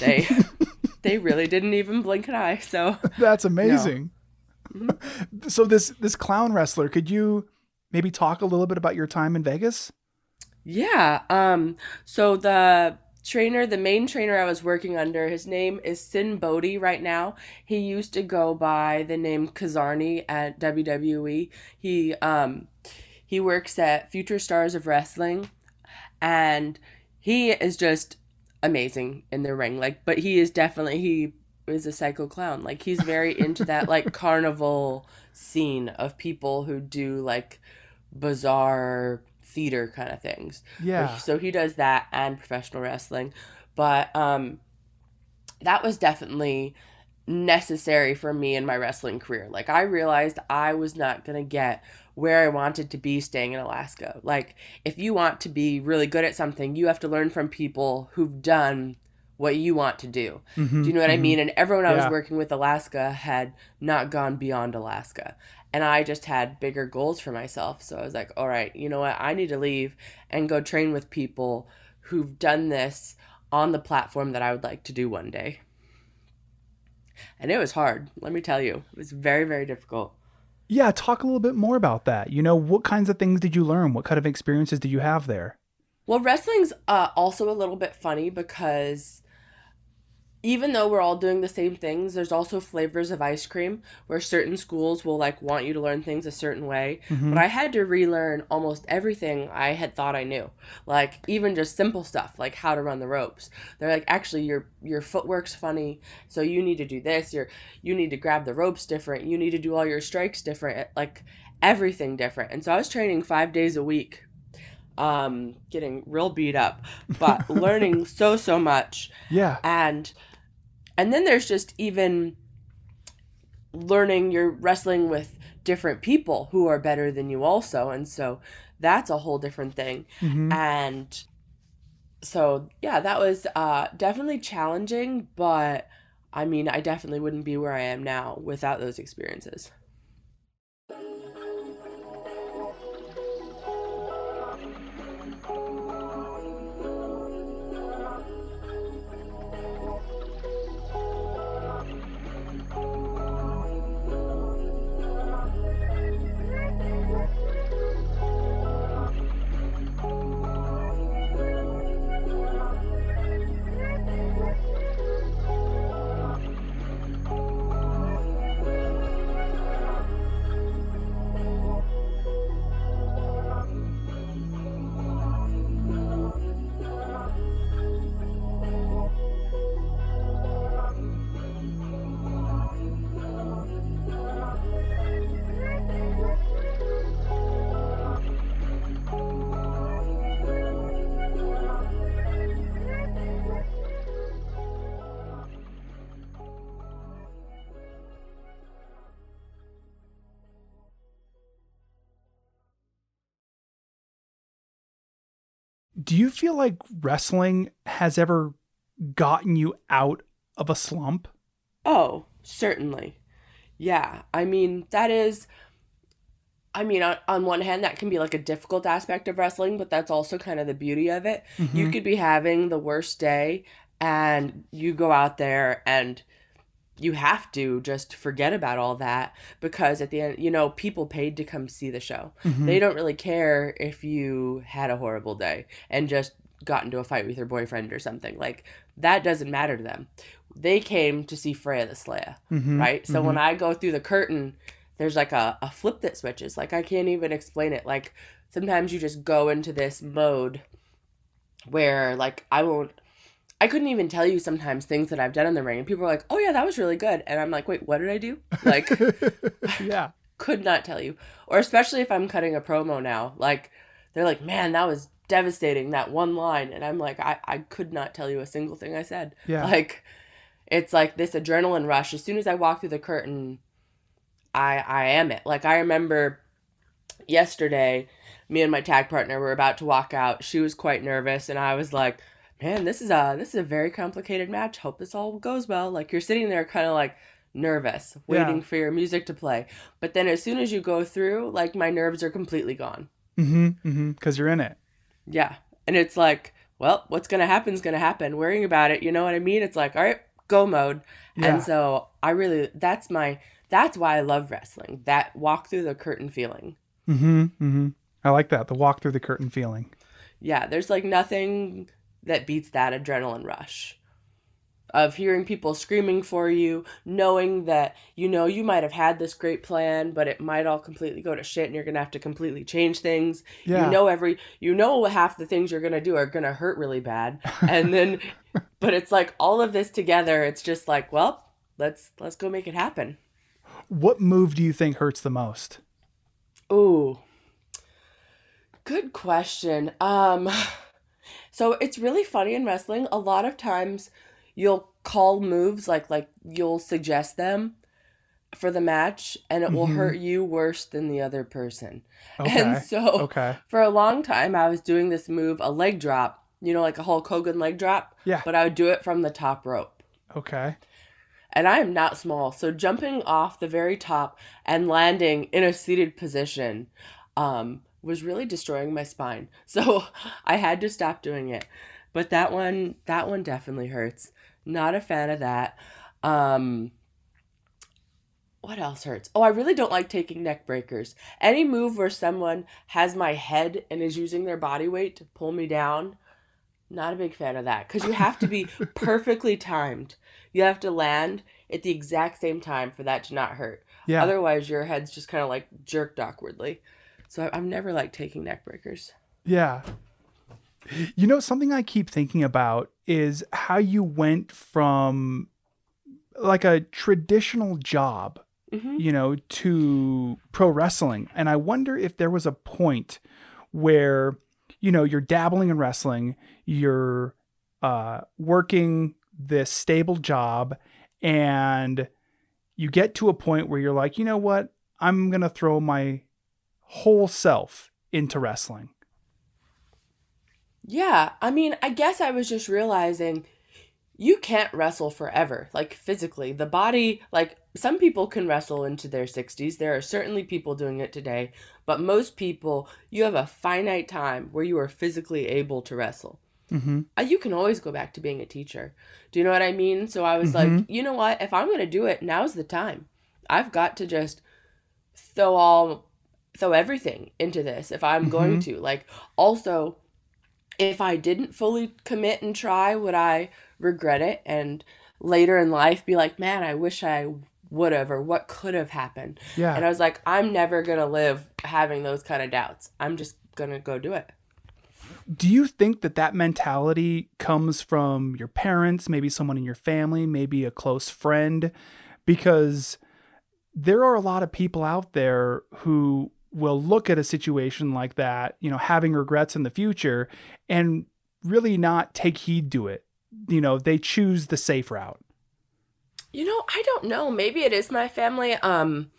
They they really didn't even blink an eye. So That's amazing. Mm-hmm. So this this clown wrestler, could you maybe talk a little bit about your time in Vegas? Yeah. Um. So the trainer, the main trainer I was working under, his name is Sinn Bodhi right now. He used to go by the name Kizarny at WWE. He um he works at Future Stars of Wrestling and he is just amazing in the ring. Like but he is definitely he is a psycho clown. Like he's very into that like carnival scene of people who do like bizarre theater kind of things. Yeah. So he does that and professional wrestling. But um that was definitely necessary for me in my wrestling career. Like I realized I was not going to get where I wanted to be staying in Alaska. Like if you want to be really good at something, you have to learn from people who've done what you want to do. Mhm, Do you know what I mhm. mean? And everyone I was working with Alaska had not gone beyond Alaska. And I just had bigger goals for myself. So I was like, all right, you know what? I need to leave and go train with people who've done this on the platform that I would like to do one day. And it was hard, let me tell you. It was very, very difficult. Yeah, talk a little bit more about that. You know, what kinds of things did you learn? What kind of experiences did you have there? Well, wrestling's uh, also a little bit funny because even though we're all doing the same things, there's also flavors of ice cream where certain schools will like want you to learn things a certain way. But I had to relearn almost everything I had thought I knew. Like even just simple stuff like how to run the ropes. They're like actually your your footwork's funny, so you need to do this. Your you need to grab the ropes different. You need to do all your strikes different. Like everything different. And so I was training 5 days a week um getting real beat up but learning so so much Yeah. and and then there's just even learning you're wrestling with different people who are better than you also. And so that's a whole different thing. Mhm. and so yeah that was uh definitely challenging but i mean i definitely wouldn't be where i am now without those experiences Do you feel like wrestling has ever gotten you out of a slump? Oh, certainly. Yeah. I mean, that is. I mean, on, on one hand, that can be like a difficult aspect of wrestling, but that's also kind of the beauty of it. You mm-hmm. could be having the worst day, and you go out there and you have to just forget about all that because at the end, you know, people paid to come see the show. Mhm. They don't really care if you had a horrible day and just got into a fight with your boyfriend or something. Like, that doesn't matter to them. They came to see Freya the Slaya Mhm. right? So when I go through the curtain, there's like a, a flip that switches. Like I can't even explain it. Like sometimes you just go into this mode where like I won't I couldn't even tell you sometimes things that I've done in the ring and people are like, Oh yeah, that was really good and I'm like, Wait, what did I do? Like yeah. could not tell you. Or especially if I'm cutting a promo now. Like they're like, Man, that was devastating, that one line and I'm like, I, I could not tell you a single thing I said. Yeah. Like it's like this adrenaline rush. As soon as I walk through the curtain, I I am it. Like I remember yesterday, me and my tag partner were about to walk out. She was quite nervous and I was like, Man, this is a this is a very complicated match. Hope this all goes well. Like you're sitting there kind of like nervous, waiting Yeah. for your music to play. But then as soon as you go through, like my nerves are completely gone. Mm-hmm. Mm-hmm. Because you're in it. Yeah. And it's like, well, what's going to happen is going to happen. Worrying about it, you know what I mean? It's like, all right, go mode. Yeah. And so I really, that's my, that's why I love wrestling. That walk through the curtain feeling. Mm-hmm. Mm-hmm. I like that. The walk through the curtain feeling. Yeah. There's like nothing that beats that adrenaline rush of hearing people screaming for you, knowing that, you know, you might have had this great plan, but it might all completely go to shit and you're going to have to completely change things. Yeah. you know every you know half the things you're gonna do are gonna hurt really bad and then but it's like all of this together it's just like well let's let's go make it happen What move do you think hurts the most? ooh Good question. Um so it's really funny in wrestling. A lot of times you'll call moves like like you'll suggest them for the match and it will Mhm. hurt you worse than the other person. Okay. And so okay. for a long time I was doing this move, a leg drop, you know, like a Hulk Hogan leg drop, Yeah. but I would do it from the top rope. Okay. And I am not small, so jumping off the very top and landing in a seated position um, was really destroying my spine. So I had to stop doing it. But that one, that one definitely hurts. Not a fan of that. Um, what else hurts? Oh, I really don't like taking neck breakers. Any move where someone has my head and is using their body weight to pull me down, not a big fan of that because you have to be perfectly timed. You have to land at the exact same time for that to not hurt. Yeah. Otherwise, your head's just kind of like jerked awkwardly. So I've never liked taking neck breakers. Yeah. You know, something I keep thinking about is how you went from like a traditional job, hmm you know, to pro wrestling. And I wonder if there was a point where, you know, you're dabbling in wrestling, you're uh, working this stable job, and you get to a point where you're like, you know what? I'm going to throw my whole self into wrestling. Yeah, I mean, I guess I was just realizing you can't wrestle forever, like physically. The body, like some people can wrestle into their 60s. There are certainly people doing it today, but most people, you have a finite time where you are physically able to wrestle. Mm-hmm. Uh, You can always go back to being a teacher. Do you know what I mean? So I was like, Mhm. you know what? If I'm going to do it, now's the time. I've got to just throw all throw everything into this if I'm going mm-hmm. to. Like also if I didn't fully commit and try, would I regret it and later in life be like, "Man, I wish I would have or what could have happened?" Yeah. And I was like, "I'm never going to live having those kind of doubts. I'm just going to go do it." Do you think that that mentality comes from your parents, maybe someone in your family, maybe a close friend? Because there are a lot of people out there who will look at a situation like that, you know, having regrets in the future and really not take heed to it. You know, they choose the safe route. You know, I don't know. Maybe it is my family. Um,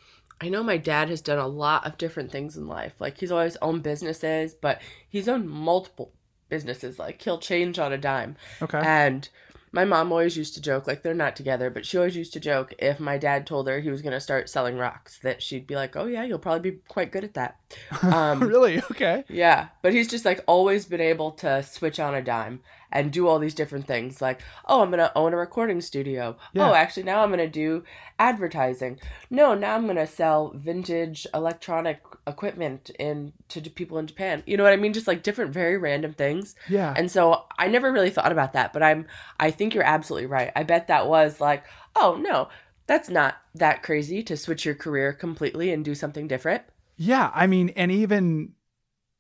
I know my dad has done a lot of different things in life. Like he's always owned businesses, but he's owned multiple businesses. Like he'll change on a dime. Okay. And my mom always used to joke, like they're not together, but she always used to joke if my dad told her he was going to start selling rocks, that she'd be like, oh, yeah, you'll probably be quite good at that. Um, really? Okay. yeah. But he's just like always been able to switch on a dime and do all these different things. Like, oh, I'm to own a recording studio. Yeah. Oh, actually, now I'm to do advertising. No, now I'm to sell vintage electronic equipment in to people in Japan. You know what I mean? Just like different, very random things. Yeah. And so I never really thought about that, but I'm I think you're absolutely right. I bet that was like, oh no, that's not that crazy to switch your career completely and do something different. Yeah, I mean, and even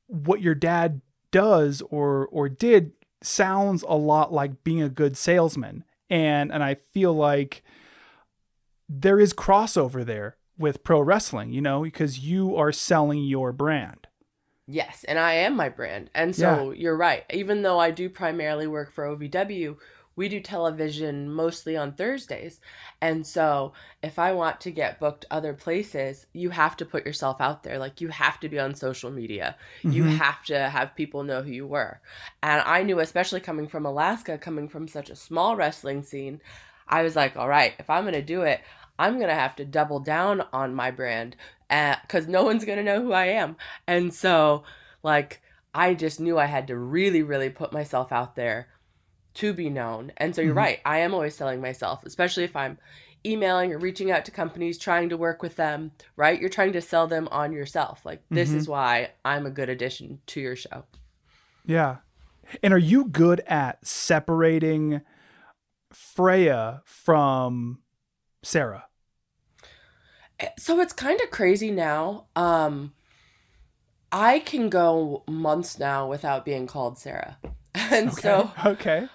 what your dad does or or did sounds a lot like being a good salesman. And and I feel like there is crossover there with pro wrestling, you know, because you are selling your brand. Yes, and I am my brand. And so you're right. Even though I do primarily work for OVW, we do television mostly on Thursdays. And so if I want to get booked other places, you have to put yourself out there. Like you have to be on social media. You Mhm. have to have people know who you were. And I knew, especially coming from Alaska, coming from such a small wrestling scene, I was like, all right, if I'm going to do it, I'm going to have to double down on my brand because no one's going to know who I am. And so, like, I just knew I had to really, really put myself out there to be known. And so you're Mhm. right. I am always selling myself, especially if I'm emailing or reaching out to companies trying to work with them, right? You're trying to sell them on yourself. Like, this Mhm. is why I'm a good addition to your show. Yeah. And are you good at separating Freya from Sarah? So it's kind of crazy now. Um I can go months now without being called Sarah. And so Okay.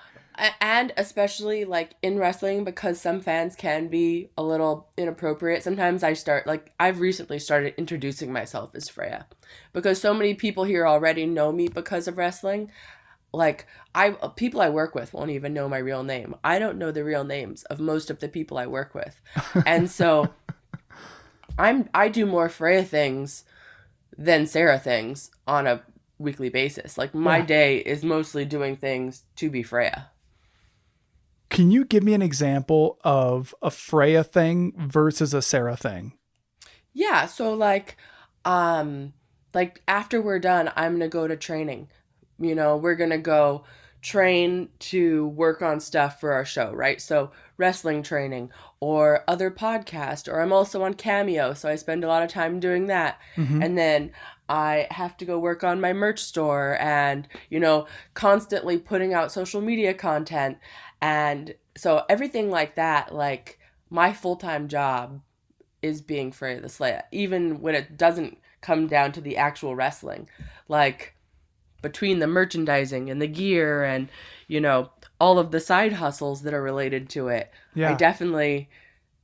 And especially like in wrestling, because some fans can be a little inappropriate. Sometimes I start like I've recently started introducing myself as Freya, because so many people here already know me because of wrestling. Like I people I work with won't even know my real name. I don't know the real names of most of the people I work with, and so I'm I do more Freya things than Sarah things on a weekly basis. Like my Yeah. day is mostly doing things to be Freya. Can you give me an example of a Freya thing versus a Sarah thing? Yeah, so like um like after we're done, I'm going to go to training. You know, we're going to go train to work on stuff for our show, right? So wrestling training or other podcast or I'm also on Cameo, so I spend a lot of time doing that. Mhm. And then I have to go work on my merch store and, you know, constantly putting out social media content. And so everything like that, like my full time job is being Freya the Slaya, even when it doesn't come down to the actual wrestling. Like between the merchandising and the gear and, you know, all of the side hustles that are related to it. Yeah. I definitely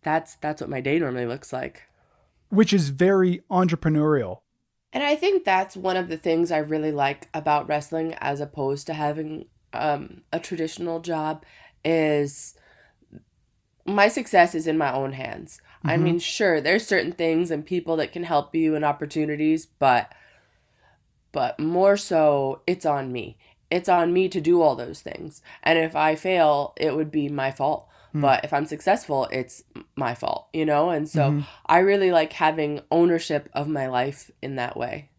that's that's what my day normally looks like. Which is very entrepreneurial. And I think that's one of the things I really like about wrestling as opposed to having um, a traditional job is my success is in my own hands. I Mhm. mean, sure, there's certain things and people that can help you and opportunities, but but more so it's on me. It's on me to do all those things. And if I fail, it would be my fault. Hmm. But if I'm successful, it's my fault, you know? And so Mhm. I really like having ownership of my life in that way.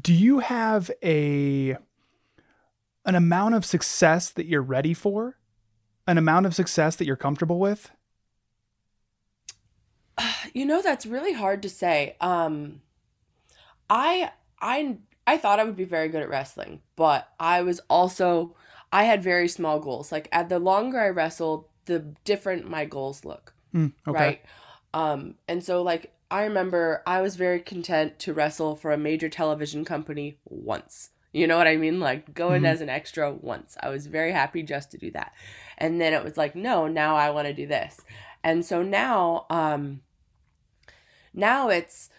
Do you have a an amount of success that you're ready for? An amount of success that you're comfortable with? You know, that's really hard to say. Um I I I thought I would be very good at wrestling, but I was also I had very small goals. Like at the longer I wrestled, the different my goals look. Mm, okay. right? Um, and so like I remember I was very content to wrestle for a major television company once. You know what I mean? Like going Mhm. as an extra once. I was very happy just to do that. And then it was like, no, now I want to do this. And so now, um, now it's,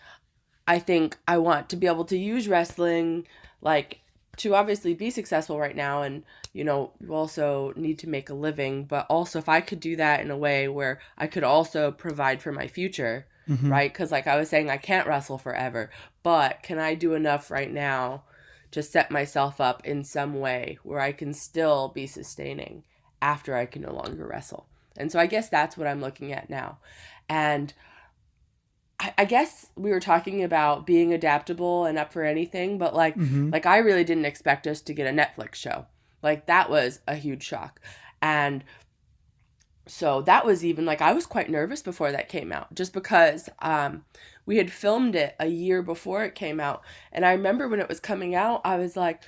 I think I want to be able to use wrestling, like to obviously be successful right now and you know you also need to make a living but also if i could do that in a way where i could also provide for my future Mhm. right? Because like i was saying i can't wrestle forever but can i do enough right now to set myself up in some way where i can still be sustaining after i can no longer wrestle? And so i guess that's what i'm looking at now. And I, I guess we were talking about being adaptable and up for anything but like Mhm. like I really didn't expect us to get a Netflix show. Like that was a huge shock. And so that was even like I was quite nervous before that came out just because um we had filmed it a year before it came out and I remember when it was coming out I was like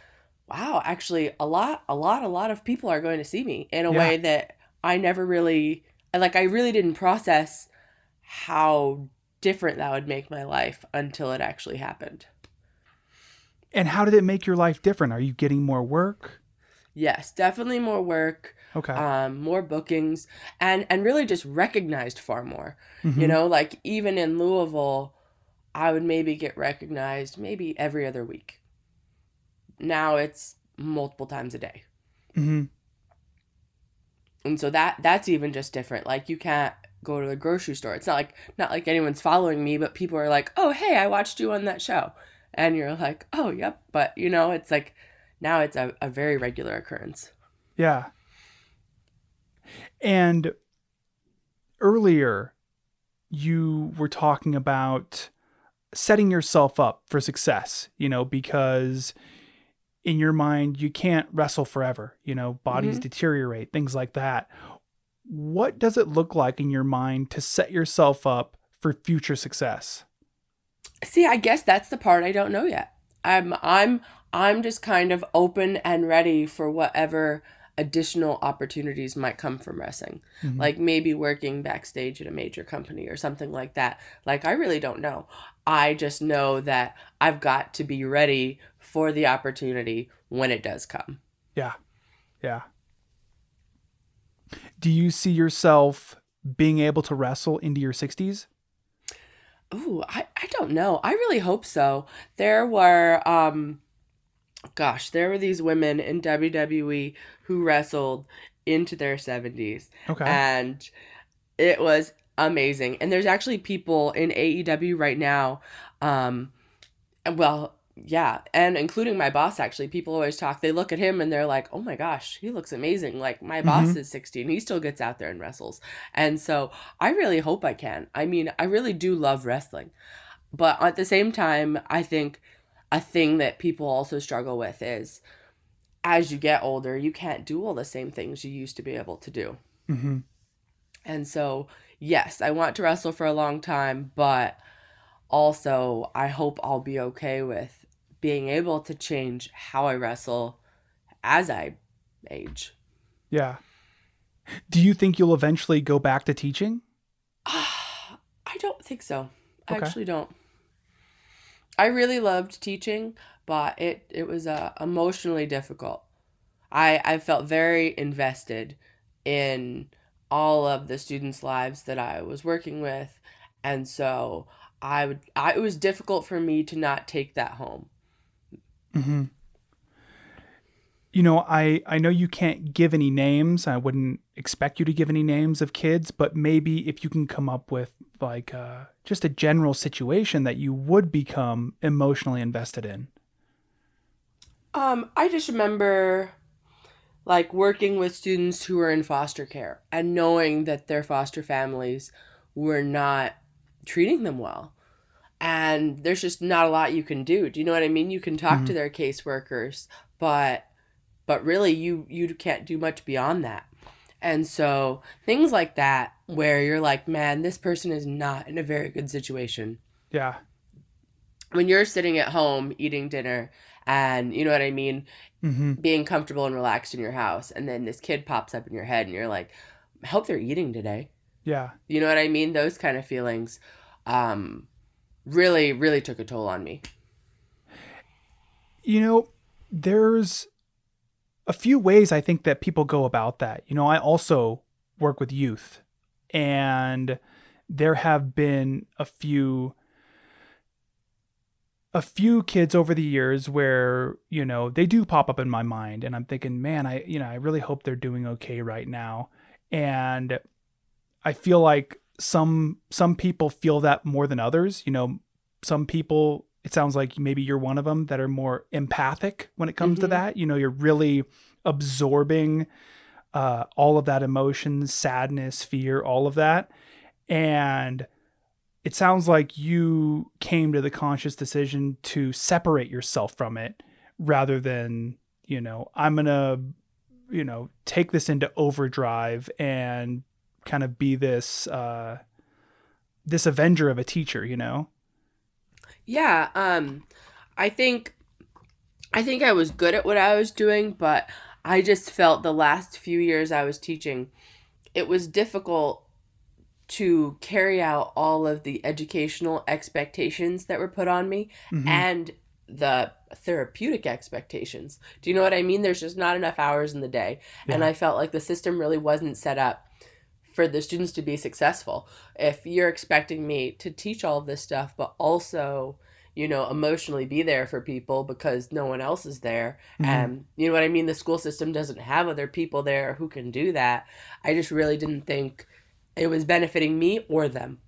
wow, actually a lot a lot a lot of people are going to see me in a Yeah. way that I never really like I really didn't process how different that would make my life until it actually happened. And how did it make your life different? Are you getting more work? Yes, definitely more work, Okay. um, more bookings, and and really just recognized far more. You Mhm. know, like even in Louisville, I would maybe get recognized maybe every other week. Now it's multiple times a day, Mm-hmm. and so that that's even just different. Like you can't go to the grocery store. It's not like not like anyone's following me, but people are like, "Oh, hey, I watched you on that show," and you're like, "Oh, yep." But you know, it's like now it's a, a very regular occurrence. Yeah. And earlier, you were talking about setting yourself up for success, you know, because in your mind, you can't wrestle forever, you know, bodies Mhm. deteriorate, things like that. What does it look like in your mind to set yourself up for future success? See, I guess that's the part I don't know yet. I'm I'm I'm just kind of open and ready for whatever additional opportunities might come from wrestling. Mhm. Like maybe working backstage at a major company or something like that. Like I really don't know. I just know that I've got to be ready for the opportunity when it does come. Yeah. Yeah. Do you see yourself being able to wrestle into your 60s? Ooh, I, I don't know. I really hope so. There were um gosh, there were these women in WWE who wrestled into their 70s. Okay. And it was amazing. And there's actually people in AEW right now um well, yeah, and including my boss actually. People always talk. They look at him and they're like, "Oh my gosh, he looks amazing." Like my boss Mhm. is 60 and he still gets out there and wrestles. And so, I really hope I can. I mean, I really do love wrestling. But at the same time, I think a thing that people also struggle with is as you get older, you can't do all the same things you used to be able to do. hmm And so, yes, I want to wrestle for a long time, but also I hope I'll be okay with being able to change how I wrestle as I age. Yeah. Do you think you'll eventually go back to teaching? I don't think so. I actually don't. I really loved teaching, but it it was uh, emotionally difficult. I I felt very invested in all of the students' lives that I was working with, and so I would I, it was difficult for me to not take that home. Hmm You know, I, I know you can't give any names. I wouldn't expect you to give any names of kids, but maybe if you can come up with like uh, just a general situation that you would become emotionally invested in. Um, I just remember like working with students who were in foster care and knowing that their foster families were not treating them well. And there's just not a lot you can do. Do you know what I mean? You can talk to their caseworkers, but but really you you can't do much beyond that. And so things like that where you're like, man, this person is not in a very good situation Yeah. when you're sitting at home eating dinner and you know what I mean, hmm being comfortable and relaxed in your house, and then this kid pops up in your head and you're like, I hope they're eating today. Yeah. You know what I mean? Those kind of feelings um, really, really took a toll on me. You know, there's a few ways I think that people go about that. You know, I also work with youth, and there have been a few a few kids over the years where, you know, they do pop up in my mind and I'm thinking, "Man, I, you know, I really hope they're doing okay right now." And I feel like some some people feel that more than others, you know, some people it sounds like maybe you're one of them that are more empathic when it comes to Mhm. that you know you're really absorbing uh, all of that emotion sadness fear all of that and it sounds like you came to the conscious decision to separate yourself from it rather than you know i'm gonna you know take this into overdrive and kind of be this uh this avenger of a teacher you know Yeah, um, I think I think I was good at what I was doing, but I just felt the last few years I was teaching, it was difficult to carry out all of the educational expectations that were put on me Mhm. and the therapeutic expectations. Do you know what I mean? There's just not enough hours in the day. And I felt like the system really wasn't set up for the students to be successful. If you're expecting me to teach all of this stuff, but also, you know, emotionally be there for people because no one else is there. Mhm. And you know what I mean? The school system doesn't have other people there who can do that. I just really didn't think it was benefiting me or them.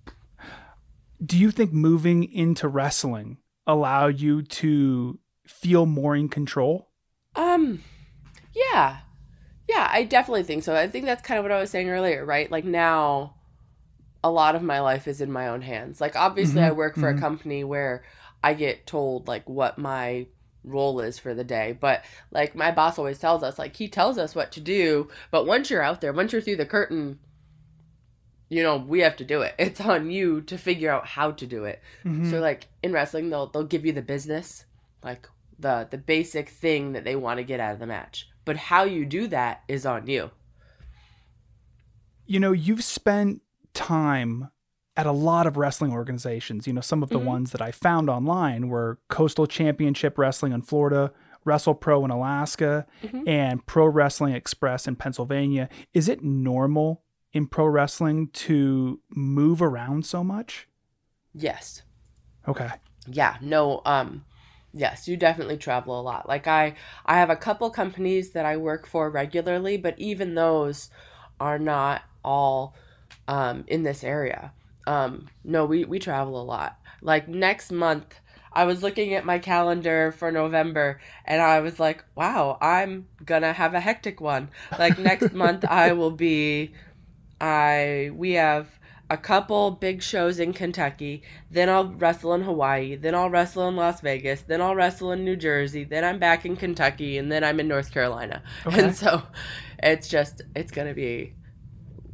do you think moving into wrestling allowed you to feel more in control Um, yeah. Yeah, I definitely think so. I think that's kind of what I was saying earlier, right? Like now, a lot of my life is in my own hands. Like, obviously, I Mhm, work for mhm. a company where I get told, like, what my role is for the day. But, like, my boss always tells us, like, he tells us what to do. But once you're out there, once you're through the curtain, you know, we have to do it. It's on you to figure out how to do it. Mhm. So like in wrestling, they'll they'll give you the business, like the the basic thing that they want to get out of the match. But how you do that is on you. you know you've spent time at a lot of wrestling organizations you know some of the Mhm. ones that i found online were coastal championship wrestling in florida Wrestle Pro in Alaska Mhm. and Pro Wrestling Express in Pennsylvania. Is it normal in pro wrestling to move around so much? Yes. Okay. yeah no um yes you definitely travel a lot. Like i i have a couple companies that i work for regularly but even those are not all um in this area. Um no we we travel a lot. Like next month i was looking at my calendar for november and i was like wow i'm gonna have a hectic one. Like next month i will be i we have a couple big shows in Kentucky, then I'll wrestle in Hawaii, then I'll wrestle in Las Vegas, then I'll wrestle in New Jersey, then I'm back in Kentucky, and then I'm in North Carolina. Okay. And so it's just it's gonna be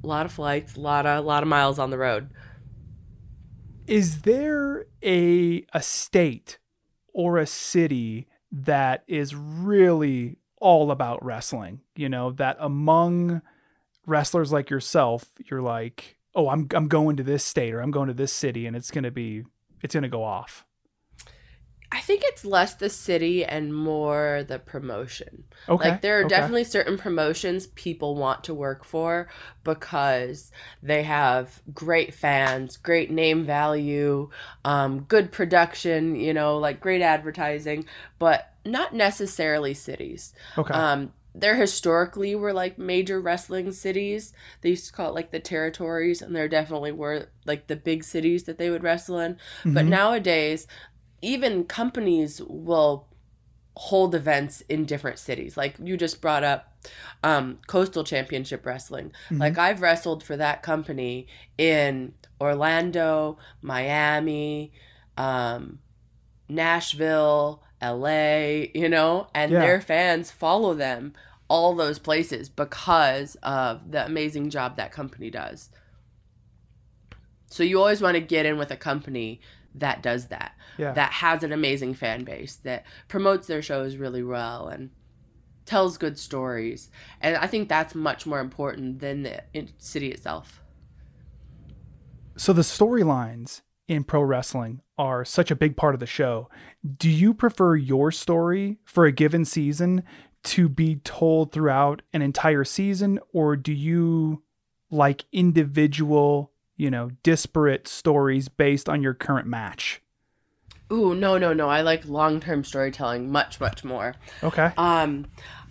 a lot of flights, a lot of a lot of miles on the road. Is there a a state or a city that is really all about wrestling? You know, that among wrestlers like yourself, you're like, "Oh, I'm I'm going to this state or I'm going to this city and it's going to be it's going to go off." I think it's less the city and more the promotion. Okay. Like there are okay. definitely certain promotions people want to work for because they have great fans, great name value, um, good production, you know, like great advertising, but not necessarily cities. Okay. Um, there historically were like major wrestling cities. They used to call it like the territories, and there definitely were like the big cities that they would wrestle in. But Mhm. nowadays, even companies will hold events in different cities. Like you just brought up um, Coastal Championship Wrestling. Mhm. Like I've wrestled for that company in Orlando, Miami, um, Nashville, LA, you know, and Yeah. their fans follow them all those places because of the amazing job that company does. So you always want to get in with a company that does that yeah. that has an amazing fan base that promotes their shows really well and tells good stories and i think that's much more important than the city itself So the storylines in pro wrestling are such a big part of the show. Do you prefer your story for a given season to be told throughout an entire season or do you like individual, you know, disparate stories based on your current match? ooh no no no i like long-term storytelling much much more Okay. um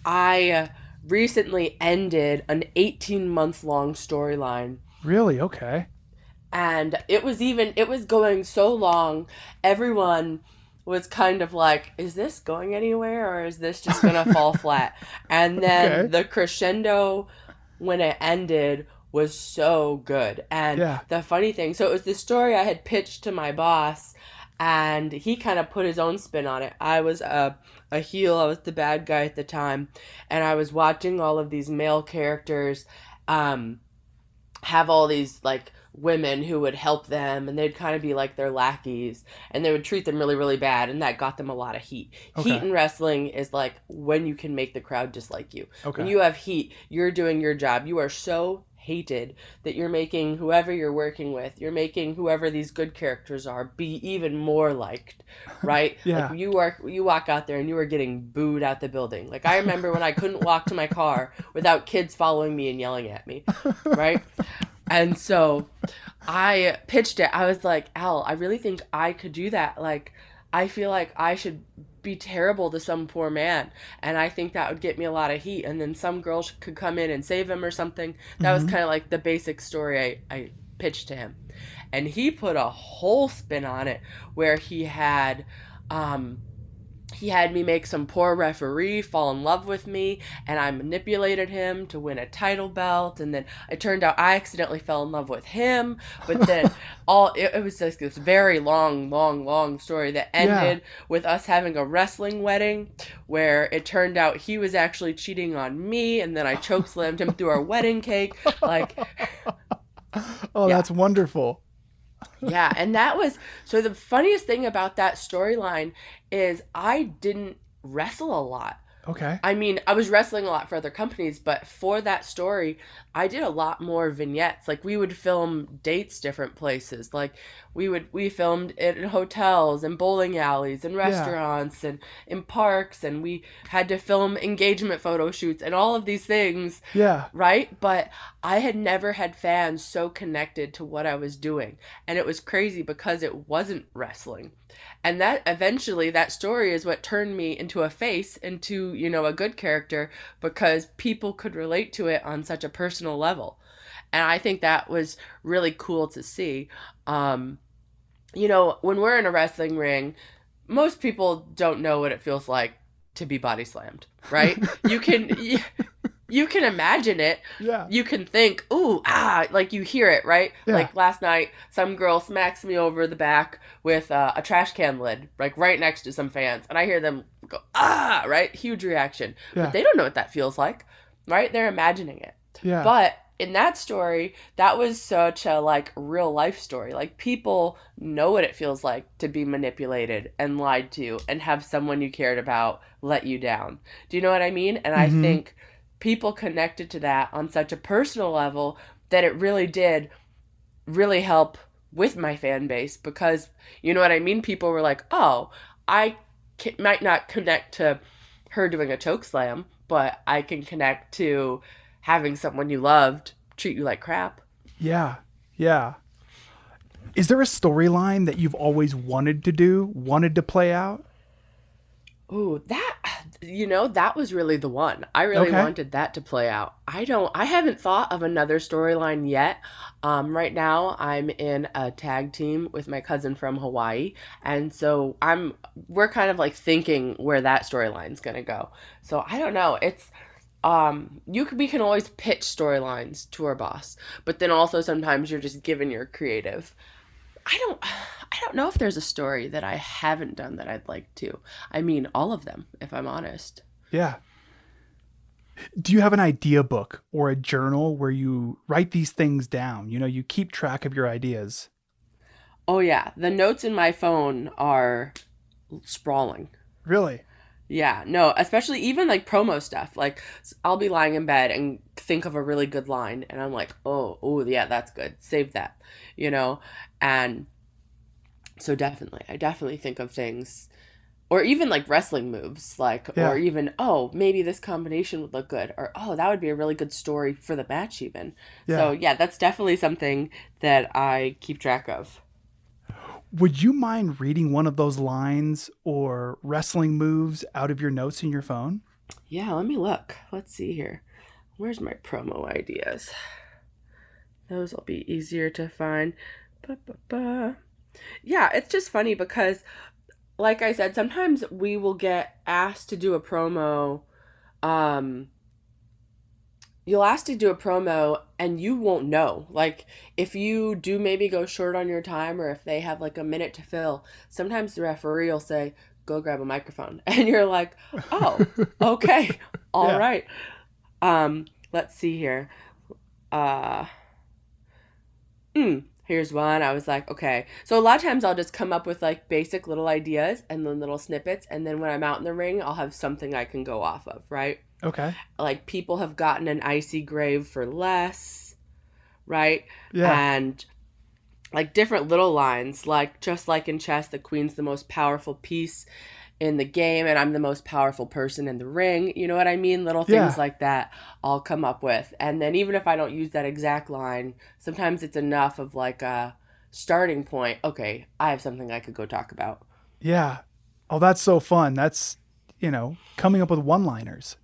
i recently ended an 18 month long storyline Really? Okay. And it was even it was going so long everyone was kind of like is this going anywhere or is this just gonna fall flat and then Okay. the crescendo when it ended was so good and Yeah. the funny thing so it was the story i had pitched to my boss and he kind of put his own spin on it i was a, a heel i was the bad guy at the time and i was watching all of these male characters um have all these like women who would help them and they'd kind of be like their lackeys and they would treat them really really bad and that got them a lot of heat Okay. heat in wrestling is like when you can make the crowd dislike you Okay. when you have heat you're doing your job you are so hated that you're making whoever you're working with you're making whoever these good characters are be even more liked right Yeah. like you work you walk out there and you are getting booed out the building like i remember when i couldn't walk to my car without kids following me and yelling at me right and so I pitched it. I was like, Al, I really think I could do that. Like, I feel like I should be terrible to some poor man. And I think that would get me a lot of heat. And then some girl sh- could come in and save him or something. That was Mhm. kind of like the basic story I, I pitched to him. And he put a whole spin on it where he had. Um, he had me make some poor referee fall in love with me and i manipulated him to win a title belt and then it turned out i accidentally fell in love with him but then all it, it was just this very long long long story that Yeah. ended with us having a wrestling wedding where it turned out he was actually cheating on me and then i chokeslammed him through our wedding cake like oh, yeah. that's wonderful. yeah, and that was so the funniest thing about that storyline is I didn't wrestle a lot. Okay. I mean, I was wrestling a lot for other companies, but for that story, I did a lot more vignettes. Like we would film dates different places. Like we would we filmed it in hotels and bowling alleys and restaurants and in parks and we had to film engagement photo shoots and all of these things, Yeah. right? But I had never had fans so connected to what I was doing. And it was crazy because it wasn't wrestling and that eventually that story is what turned me into a face into you know a good character because people could relate to it on such a personal level. And i think that was really cool to see. Um you know when we're in a wrestling ring most people don't know what it feels like to be body slammed right? You can you, you can imagine it Yeah. you can think, ooh, ah, like you hear it, right? Yeah. Like last night, some girl smacks me over the back with uh, a trash can lid, like right next to some fans, and I hear them go, ah, right? Huge reaction. Yeah. But they don't know what that feels like, right? They're imagining it. Yeah. But in that story, that was such a like real life story. Like people know what it feels like to be manipulated and lied to and have someone you cared about let you down. Do you know what I mean? And I Mhm. think people connected to that on such a personal level that it really did really help with my fan base because you know what I mean? People were like, "Oh, I might not connect to her doing a choke slam, but I can connect to having someone you loved treat you like crap." Yeah. Yeah. Is there a storyline that you've always wanted to do, wanted to play out? Ooh, that you know, that was really the one. I really Okay. wanted that to play out. I don't I haven't thought of another storyline yet. Um right now I'm in a tag team with my cousin from Hawaii, and so I'm we're kind of like thinking where that storyline's going to go. So I don't know. It's um you can we can always pitch storylines to our boss, but then also sometimes you're just given your creative. I don't I don't know if there's a story that I haven't done that I'd like to. I mean, all of them, if I'm honest. Yeah. Do you have an idea book or a journal where you write these things down? You know, you keep track of your ideas. Oh yeah, the notes in my phone are sprawling. Really? Yeah, no, especially even like promo stuff. Like I'll be lying in bed and think of a really good line and I'm like, "Oh, oh yeah, that's good. Save that." You know? And so definitely, I definitely think of things or even like wrestling moves like Yeah. or even, "Oh, maybe this combination would look good." Or, "Oh, that would be a really good story for the match even." So, yeah, that's definitely something that I keep track of. Would you mind reading one of those lines or wrestling moves out of your notes in your phone? Yeah, let me look. Let's see here. Where's my promo ideas? Those will be easier to find. Ba-ba-ba. Yeah, it's just funny because, like I said, sometimes we will get asked to do a promo. Um, you'll ask to do a promo and you won't know. Like, if you do maybe go short on your time or if they have like a minute to fill, sometimes the referee will say, go grab a microphone. And you're like, oh, okay, all Yeah. right. Um, let's see here. Uh, mm, here's one. I was like, okay. So a lot of times I'll just come up with like basic little ideas and then little snippets, and then when I'm out in the ring, I'll have something I can go off of, right? Okay. Like people have gotten an icy grave for less, right? Yeah. And like different little lines, like just like in chess, the queen's the most powerful piece in the game, and I'm the most powerful person in the ring. You know what I mean? Little things Yeah. like that I'll come up with. And then even if I don't use that exact line, sometimes it's enough of like a starting point. Okay, I have something I could go talk about. yeah. Oh, that's so fun. That's, you know, coming up with one liners.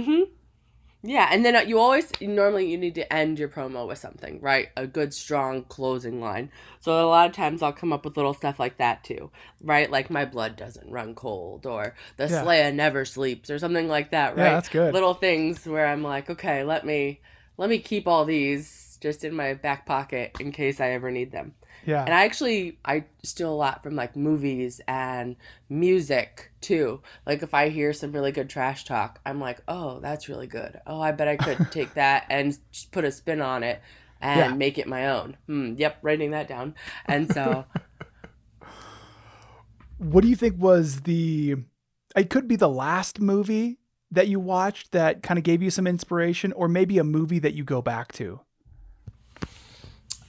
Mm-hmm. Yeah, and then uh, you always normally you need to end your promo with something, right? A good strong closing line. So a lot of times I'll come up with little stuff like that too, right? Like my blood doesn't run cold, or the Yeah. Slaya never sleeps, or something like that, Yeah, right? that's good. Little things where I'm like, okay, let me let me keep all these just in my back pocket in case I ever need them. Yeah. And I actually I steal a lot from like movies and music too. Like if I hear some really good trash talk, I'm like, "Oh, that's really good. Oh, I bet I could take that and just put a spin on it and Yeah. make it my own." Hmm, yep, writing that down. And so what do you think was the it could be the last movie that you watched that kind of gave you some inspiration, or maybe a movie that you go back to?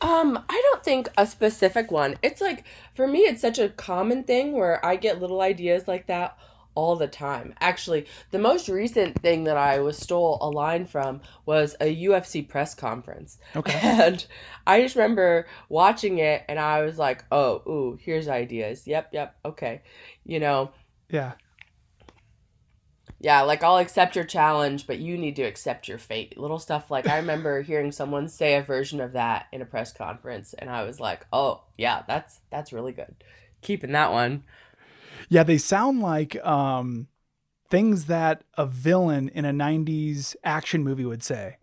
Um, I don't think a specific one. It's like for me it's such a common thing where I get little ideas like that all the time. Actually, the most recent thing that I was stole a line from was a UFC press conference. Okay. And I just remember watching it and I was like, "Oh, ooh, here's ideas. Yep, yep. Okay." You know, Yeah. Yeah, like I'll accept your challenge, but you need to accept your fate. Little stuff like I remember hearing someone say a version of that in a press conference and I was like, "Oh, yeah, that's that's really good." Keeping that one. Yeah, they sound like um, things that a villain in a 90s action movie would say.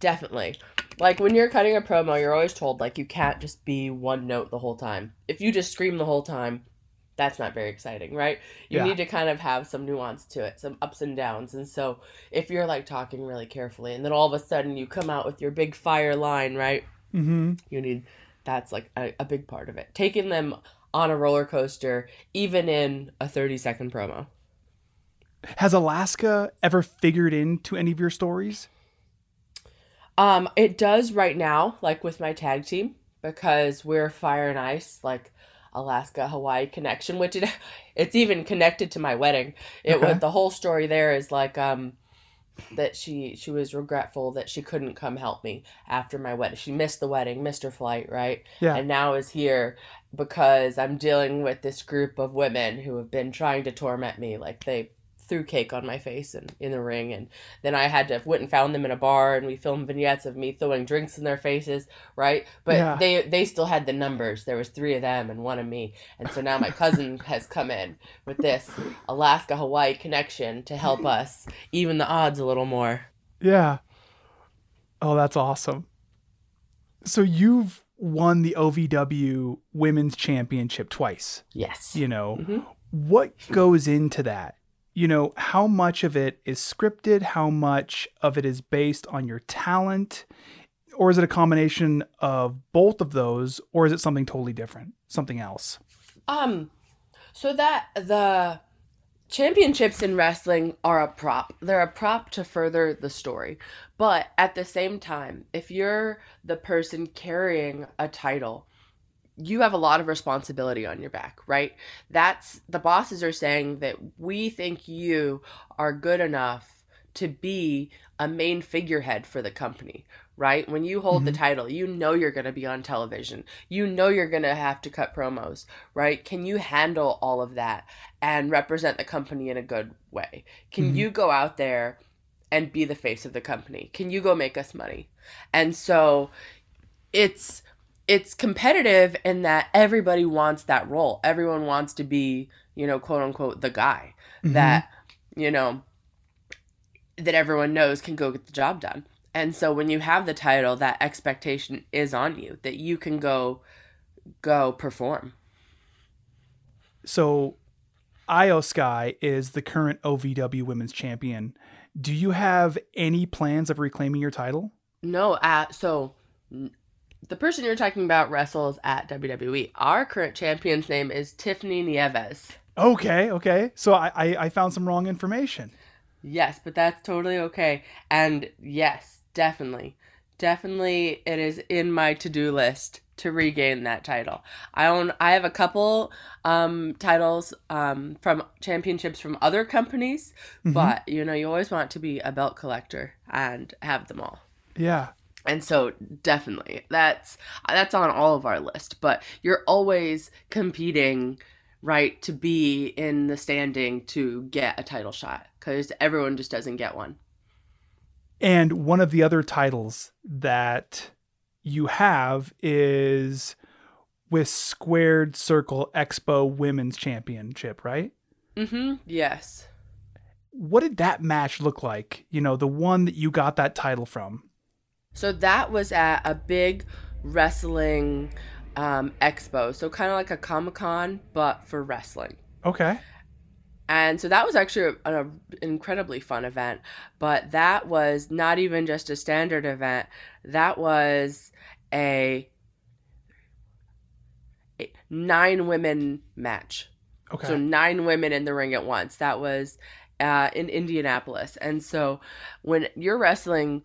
Definitely. Like when you're cutting a promo, you're always told like you can't just be one note the whole time. If you just scream the whole time, that's not very exciting, right? You Yeah. need to kind of have some nuance to it, some ups and downs. And so if you're like talking really carefully and then all of a sudden you come out with your big fire line, right? Mm-hmm. You need that's like a, a big part of it. Taking them on a roller coaster, even in a 30 second promo. Has Alaska ever figured into any of your stories? Um, it does right now, like with my tag team, because we're Fire and Ice, like Alaska Hawaii connection, which it it's even connected to my wedding. It Okay. was the whole story there is like um that she she was regretful that she couldn't come help me after my wedding. She missed the wedding, missed her flight, right? Yeah. And now is here because I'm dealing with this group of women who have been trying to torment me. Like they threw cake on my face and in the ring and then I had to went and found them in a bar and we filmed vignettes of me throwing drinks in their faces, right? But Yeah. they they still had the numbers. There was three of them and one of me. And so now my cousin has come in with this Alaska Hawaii connection to help us even the odds a little more. Yeah. Oh, that's awesome. So you've won the OVW Women's Championship twice. Yes. You know, Mhm. what goes into that? You know, how much of it is scripted? How much of it is based on your talent? Or is it a combination of both of those? Or is it something totally different? Something else? Um, so that the championships in wrestling are a prop. They're a prop to further the story. But at the same time, if you're the person carrying a title, you have a lot of responsibility on your back, right? That's the bosses are saying that we think you are good enough to be a main figurehead for the company, right? When you hold the title, you know you're going to be on television. You know you're going to have to cut promos, right? Can you handle all of that and represent the company in a good way? Can Mhm. you go out there and be the face of the company? Can you go make us money? And so it's it's competitive in that everybody wants that role. Everyone wants to be, you know, quote unquote the guy Mhm. that, you know, that everyone knows can go get the job done. And so when you have the title, that expectation is on you that you can go go perform. So, Io Sky is the current OVW Women's Champion. Do you have any plans of reclaiming your title? No, uh, so the person you're talking about wrestles at WWE. Our current champion's name is Tiffany Nieves. Okay, okay. So I, I, I found some wrong information. Yes, but that's totally okay. And yes, definitely. Definitely it is in my to-do list to regain that title. I own I have a couple um titles um from championships from other companies, Mhm. but you know, you always want to be a belt collector and have them all. Yeah. And so definitely that's that's on all of our list, but you're always competing right to be in the standing to get a title shot cuz everyone just doesn't get one. And one of the other titles that you have is with Squared Circle Expo Women's Championship, right? Mm Mhm. Yes. What did that match look like? You know, the one that you got that title from. So that was at a big wrestling um, expo. So kind of like a Comic Con, but for wrestling. Okay. And so that was actually an incredibly fun event. But that was not even just a standard event, that was a, a nine women match. Okay. So nine women in the ring at once. That was uh, in Indianapolis. And so when you're wrestling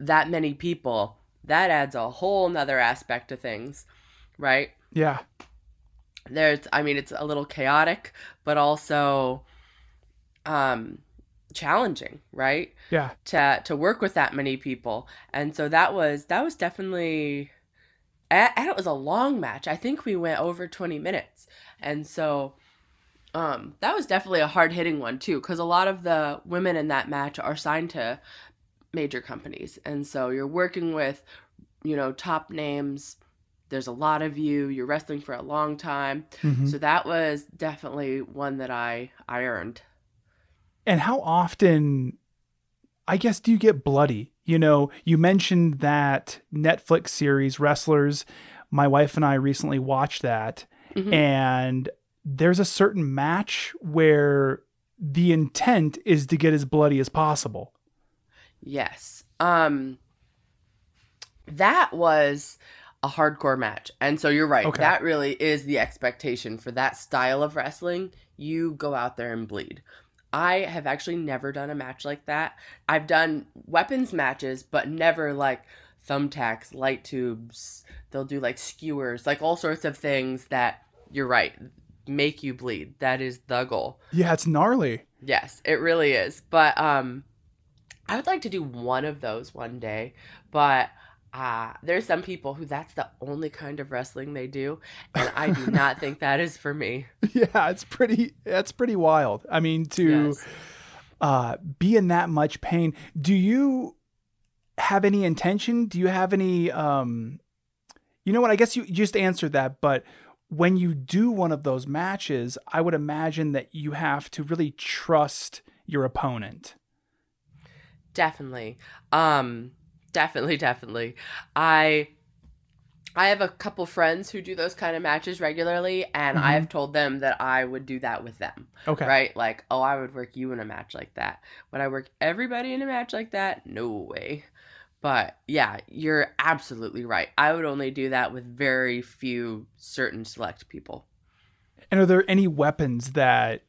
that many people, that adds a whole nother aspect to things, right? Yeah. There's, I mean, it's a little chaotic, but also um, challenging, right? Yeah. To to work with that many people, and so that was that was definitely, and and it was a long match. I think we went over twenty minutes, and so um, that was definitely a hard hitting one too, because a lot of the women in that match are signed to major companies, and so you're working with, you know, top names. There's a lot of you. You're wrestling for a long time, Mhm. so that was definitely one that I I earned. And how often, I guess, do you get bloody? You know, you mentioned that Netflix series, Wrestlers. My wife and I recently watched that. Mhm. And there's a certain match where the intent is to get as bloody as possible. Yes. Um that was a hardcore match. And so you're right. Okay. That really is the expectation for that style of wrestling. You go out there and bleed. I have actually never done a match like that. I've done weapons matches, but never like thumbtacks, light tubes. They'll do like skewers, like all sorts of things that you're right, make you bleed. That is the goal. Yeah, it's gnarly. Yes, it really is. But um I would like to do one of those one day, but uh there's some people who that's the only kind of wrestling they do, and I do not think that is for me. Yeah, it's pretty that's pretty wild. I mean to Yes. uh be in that much pain. Do you have any intention? Do you have any um you know what? I guess you just answered that, but when you do one of those matches, I would imagine that you have to really trust your opponent. Definitely. Um definitely, definitely. I I have a couple friends who do those kind of matches regularly and Mhm. I've told them that I would do that with them. Okay. Right? Like, oh, I would work you in a match like that. Would I work everybody in a match like that? No way. But yeah, you're absolutely right. I would only do that with very few certain select people. And are there any weapons that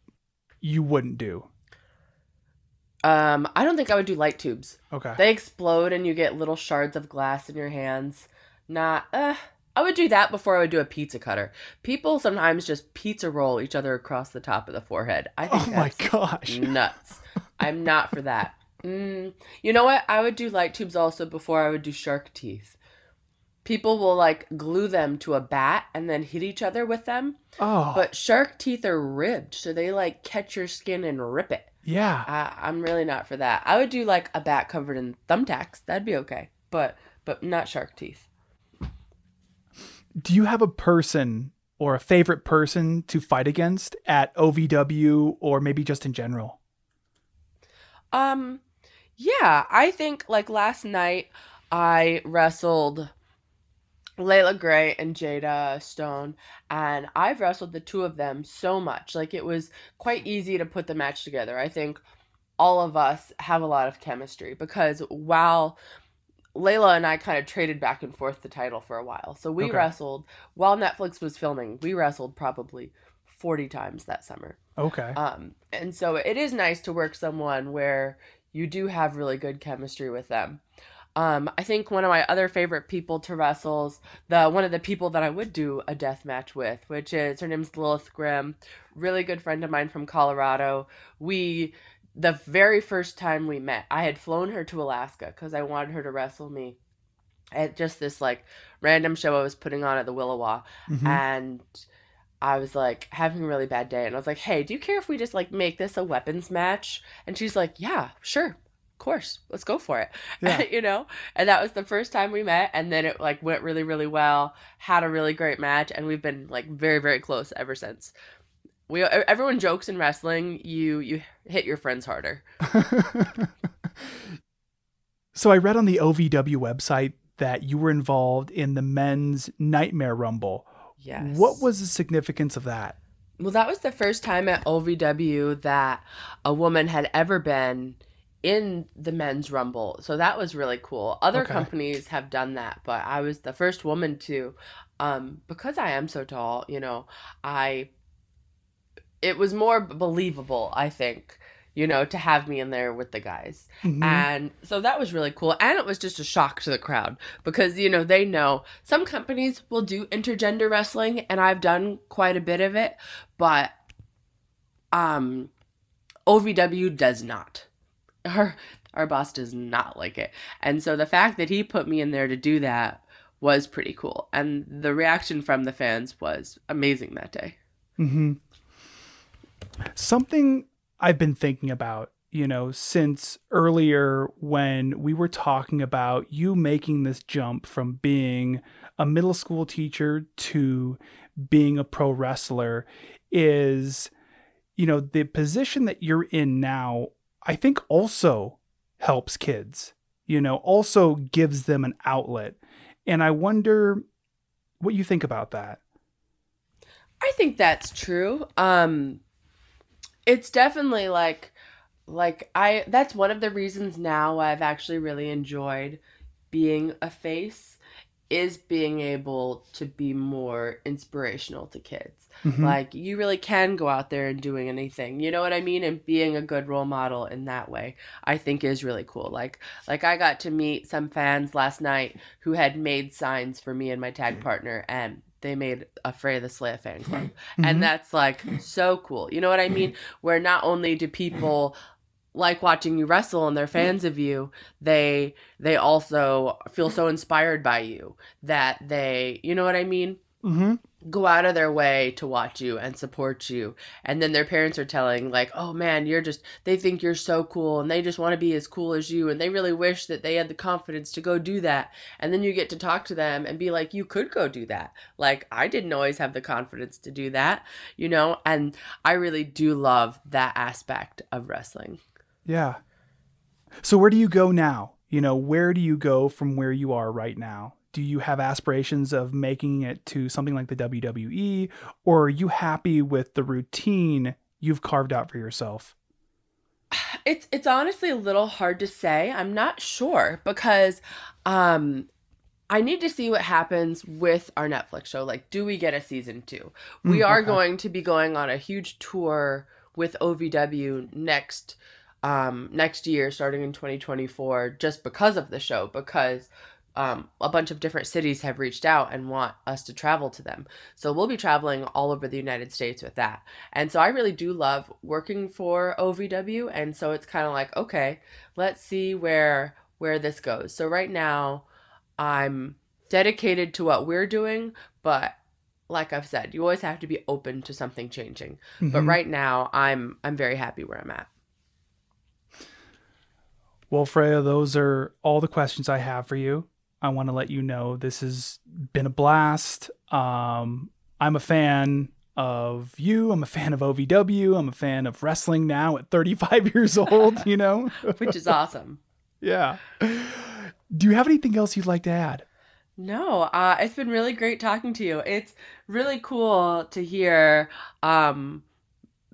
you wouldn't do? Um, I don't think I would do light tubes. Okay. They explode and you get little shards of glass in your hands. Not, uh, I would do that before I would do a pizza cutter. People sometimes just pizza roll each other across the top of the forehead. I think oh my gosh. nuts. I'm not for that. Mm, you know what? I would do light tubes also before I would do shark teeth. People will like glue them to a bat and then hit each other with them. Oh. But shark teeth are ribbed, so they like catch your skin and rip it. Yeah. I, I'm really not for that. I would do like a bat covered in thumbtacks. That'd be okay. But but not shark teeth. do you have a person or a favorite person to fight against at OVW or maybe just in general? Um, yeah, I think like last night I wrestled Leila Grey and Jada Stone, and I've wrestled the two of them so much. Like it was quite easy to put the match together. I think all of us have a lot of chemistry because while Layla and I kind of traded back and forth the title for a while. So we Okay. wrestled while Netflix was filming. We wrestled probably 40 times that summer. Okay. Um, and so it is nice to work someone where you do have really good chemistry with them. Um, I think one of my other favorite people to wrestles, the one of the people that I would do a death match with, which is her name's Lilith Grimm, really good friend of mine from Colorado. We, the very first time we met, I had flown her to Alaska because I wanted her to wrestle me at just this like random show I was putting on at the Willowa Mhm. and I was like having a really bad day and I was like, "Hey, do you care if we just like make this a weapons match?" And she's like, "Yeah, sure. Of course. Let's go for it." Yeah. you know? And that was the first time we met and then it like went really really well. Had a really great match and we've been like very very close ever since. We everyone jokes in wrestling, you you hit your friends harder. so I read on the OVW website that you were involved in the men's Nightmare Rumble. Yes. What was the significance of that? Well, that was the first time at OVW that a woman had ever been in the men's rumble. So that was really cool. Other Okay. companies have done that, but I was the first woman to um because I am so tall, you know, I it was more believable, I think, you know, to have me in there with the guys. Mhm. And so that was really cool. And it was just a shock to the crowd because, you know, they know some companies will do intergender wrestling and I've done quite a bit of it, but um OVW does not. Our our boss does not like it. And so the fact that he put me in there to do that was pretty cool. And the reaction from the fans was amazing that day. hmm Something I've been thinking about, you know, since earlier when we were talking about you making this jump from being a middle school teacher to being a pro wrestler is, you know, the position that you're in now, I think also helps kids, you know, also gives them an outlet. And I wonder what you think about that. I think that's true. Um it's definitely like like I that's one of the reasons now I've actually really enjoyed being a face is being able to be more inspirational to kids. Mhm. Like you really can go out there and doing anything. You know what I mean? And being a good role model in that way, I think is really cool. Like like I got to meet some fans last night who had made signs for me and my tag partner and they made a Freya the Slaya fan club. Mhm. And that's like so cool. You know what I mean? Where not only do people like watching you wrestle and they're fans of you, they they also feel so inspired by you that they, you know what I mean? Mhm. go out of their way to watch you and support you. And then their parents are telling like oh man you're just they think you're so cool and they just want to be as cool as you and they really wish that they had the confidence to go do that. And then you get to talk to them and be like you could go do that. Like i didn't always have the confidence to do that you know? And i really do love that aspect of wrestling Yeah. So where do you go now? You know, where do you go from where you are right now? Do you have aspirations of making it to something like the WWE or are you happy with the routine you've carved out for yourself? it's it's honestly a little hard to say. I'm not sure because um I need to see what happens with our Netflix show. Like, do we get a season two? We Mm, are okay. going to be going on a huge tour with OVW next um next year, starting in 2024, just because of the show, because um, a bunch of different cities have reached out and want us to travel to them. So we'll be traveling all over the United States with that. And so I really do love working for OVW and so it's kind of like okay, let's see where where this goes. So right now I'm dedicated to what we're doing, but like I've said, you always have to be open to something changing. But Mhm. right now I'm I'm very happy where I'm at. Well, Freya, those are all the questions I have for you. I want to let you know this has been a blast. Um, I'm a fan of you. I'm a fan of OVW. I'm a fan of wrestling now at 35 years old, you know? Which is awesome. yeah. Do you have anything else you'd like to add? No, uh, it's been really great talking to you. It's really cool to hear um,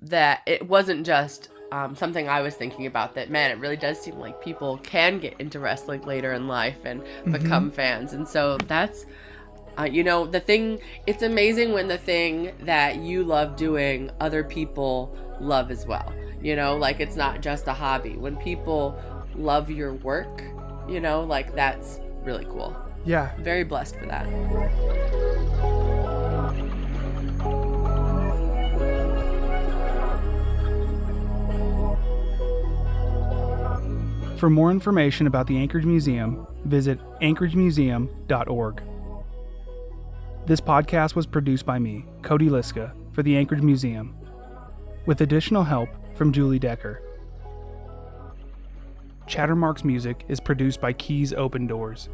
that it wasn't just um, something I was thinking about. That man, it really does seem like people can get into wrestling later in life and become fans, and so that's. Uh, you know the thing it's amazing when the thing that you love doing other people love as well you know like it's not just a hobby when people love your work you know like that's really cool Yeah. very blessed for that. For more information about the Anchorage Museum, visit anchoragemuseum.org. This podcast was produced by me, Cody Liska, for the Anchorage Museum, with additional help from Julie Decker. Chattermark's music is produced by Keys Open Doors.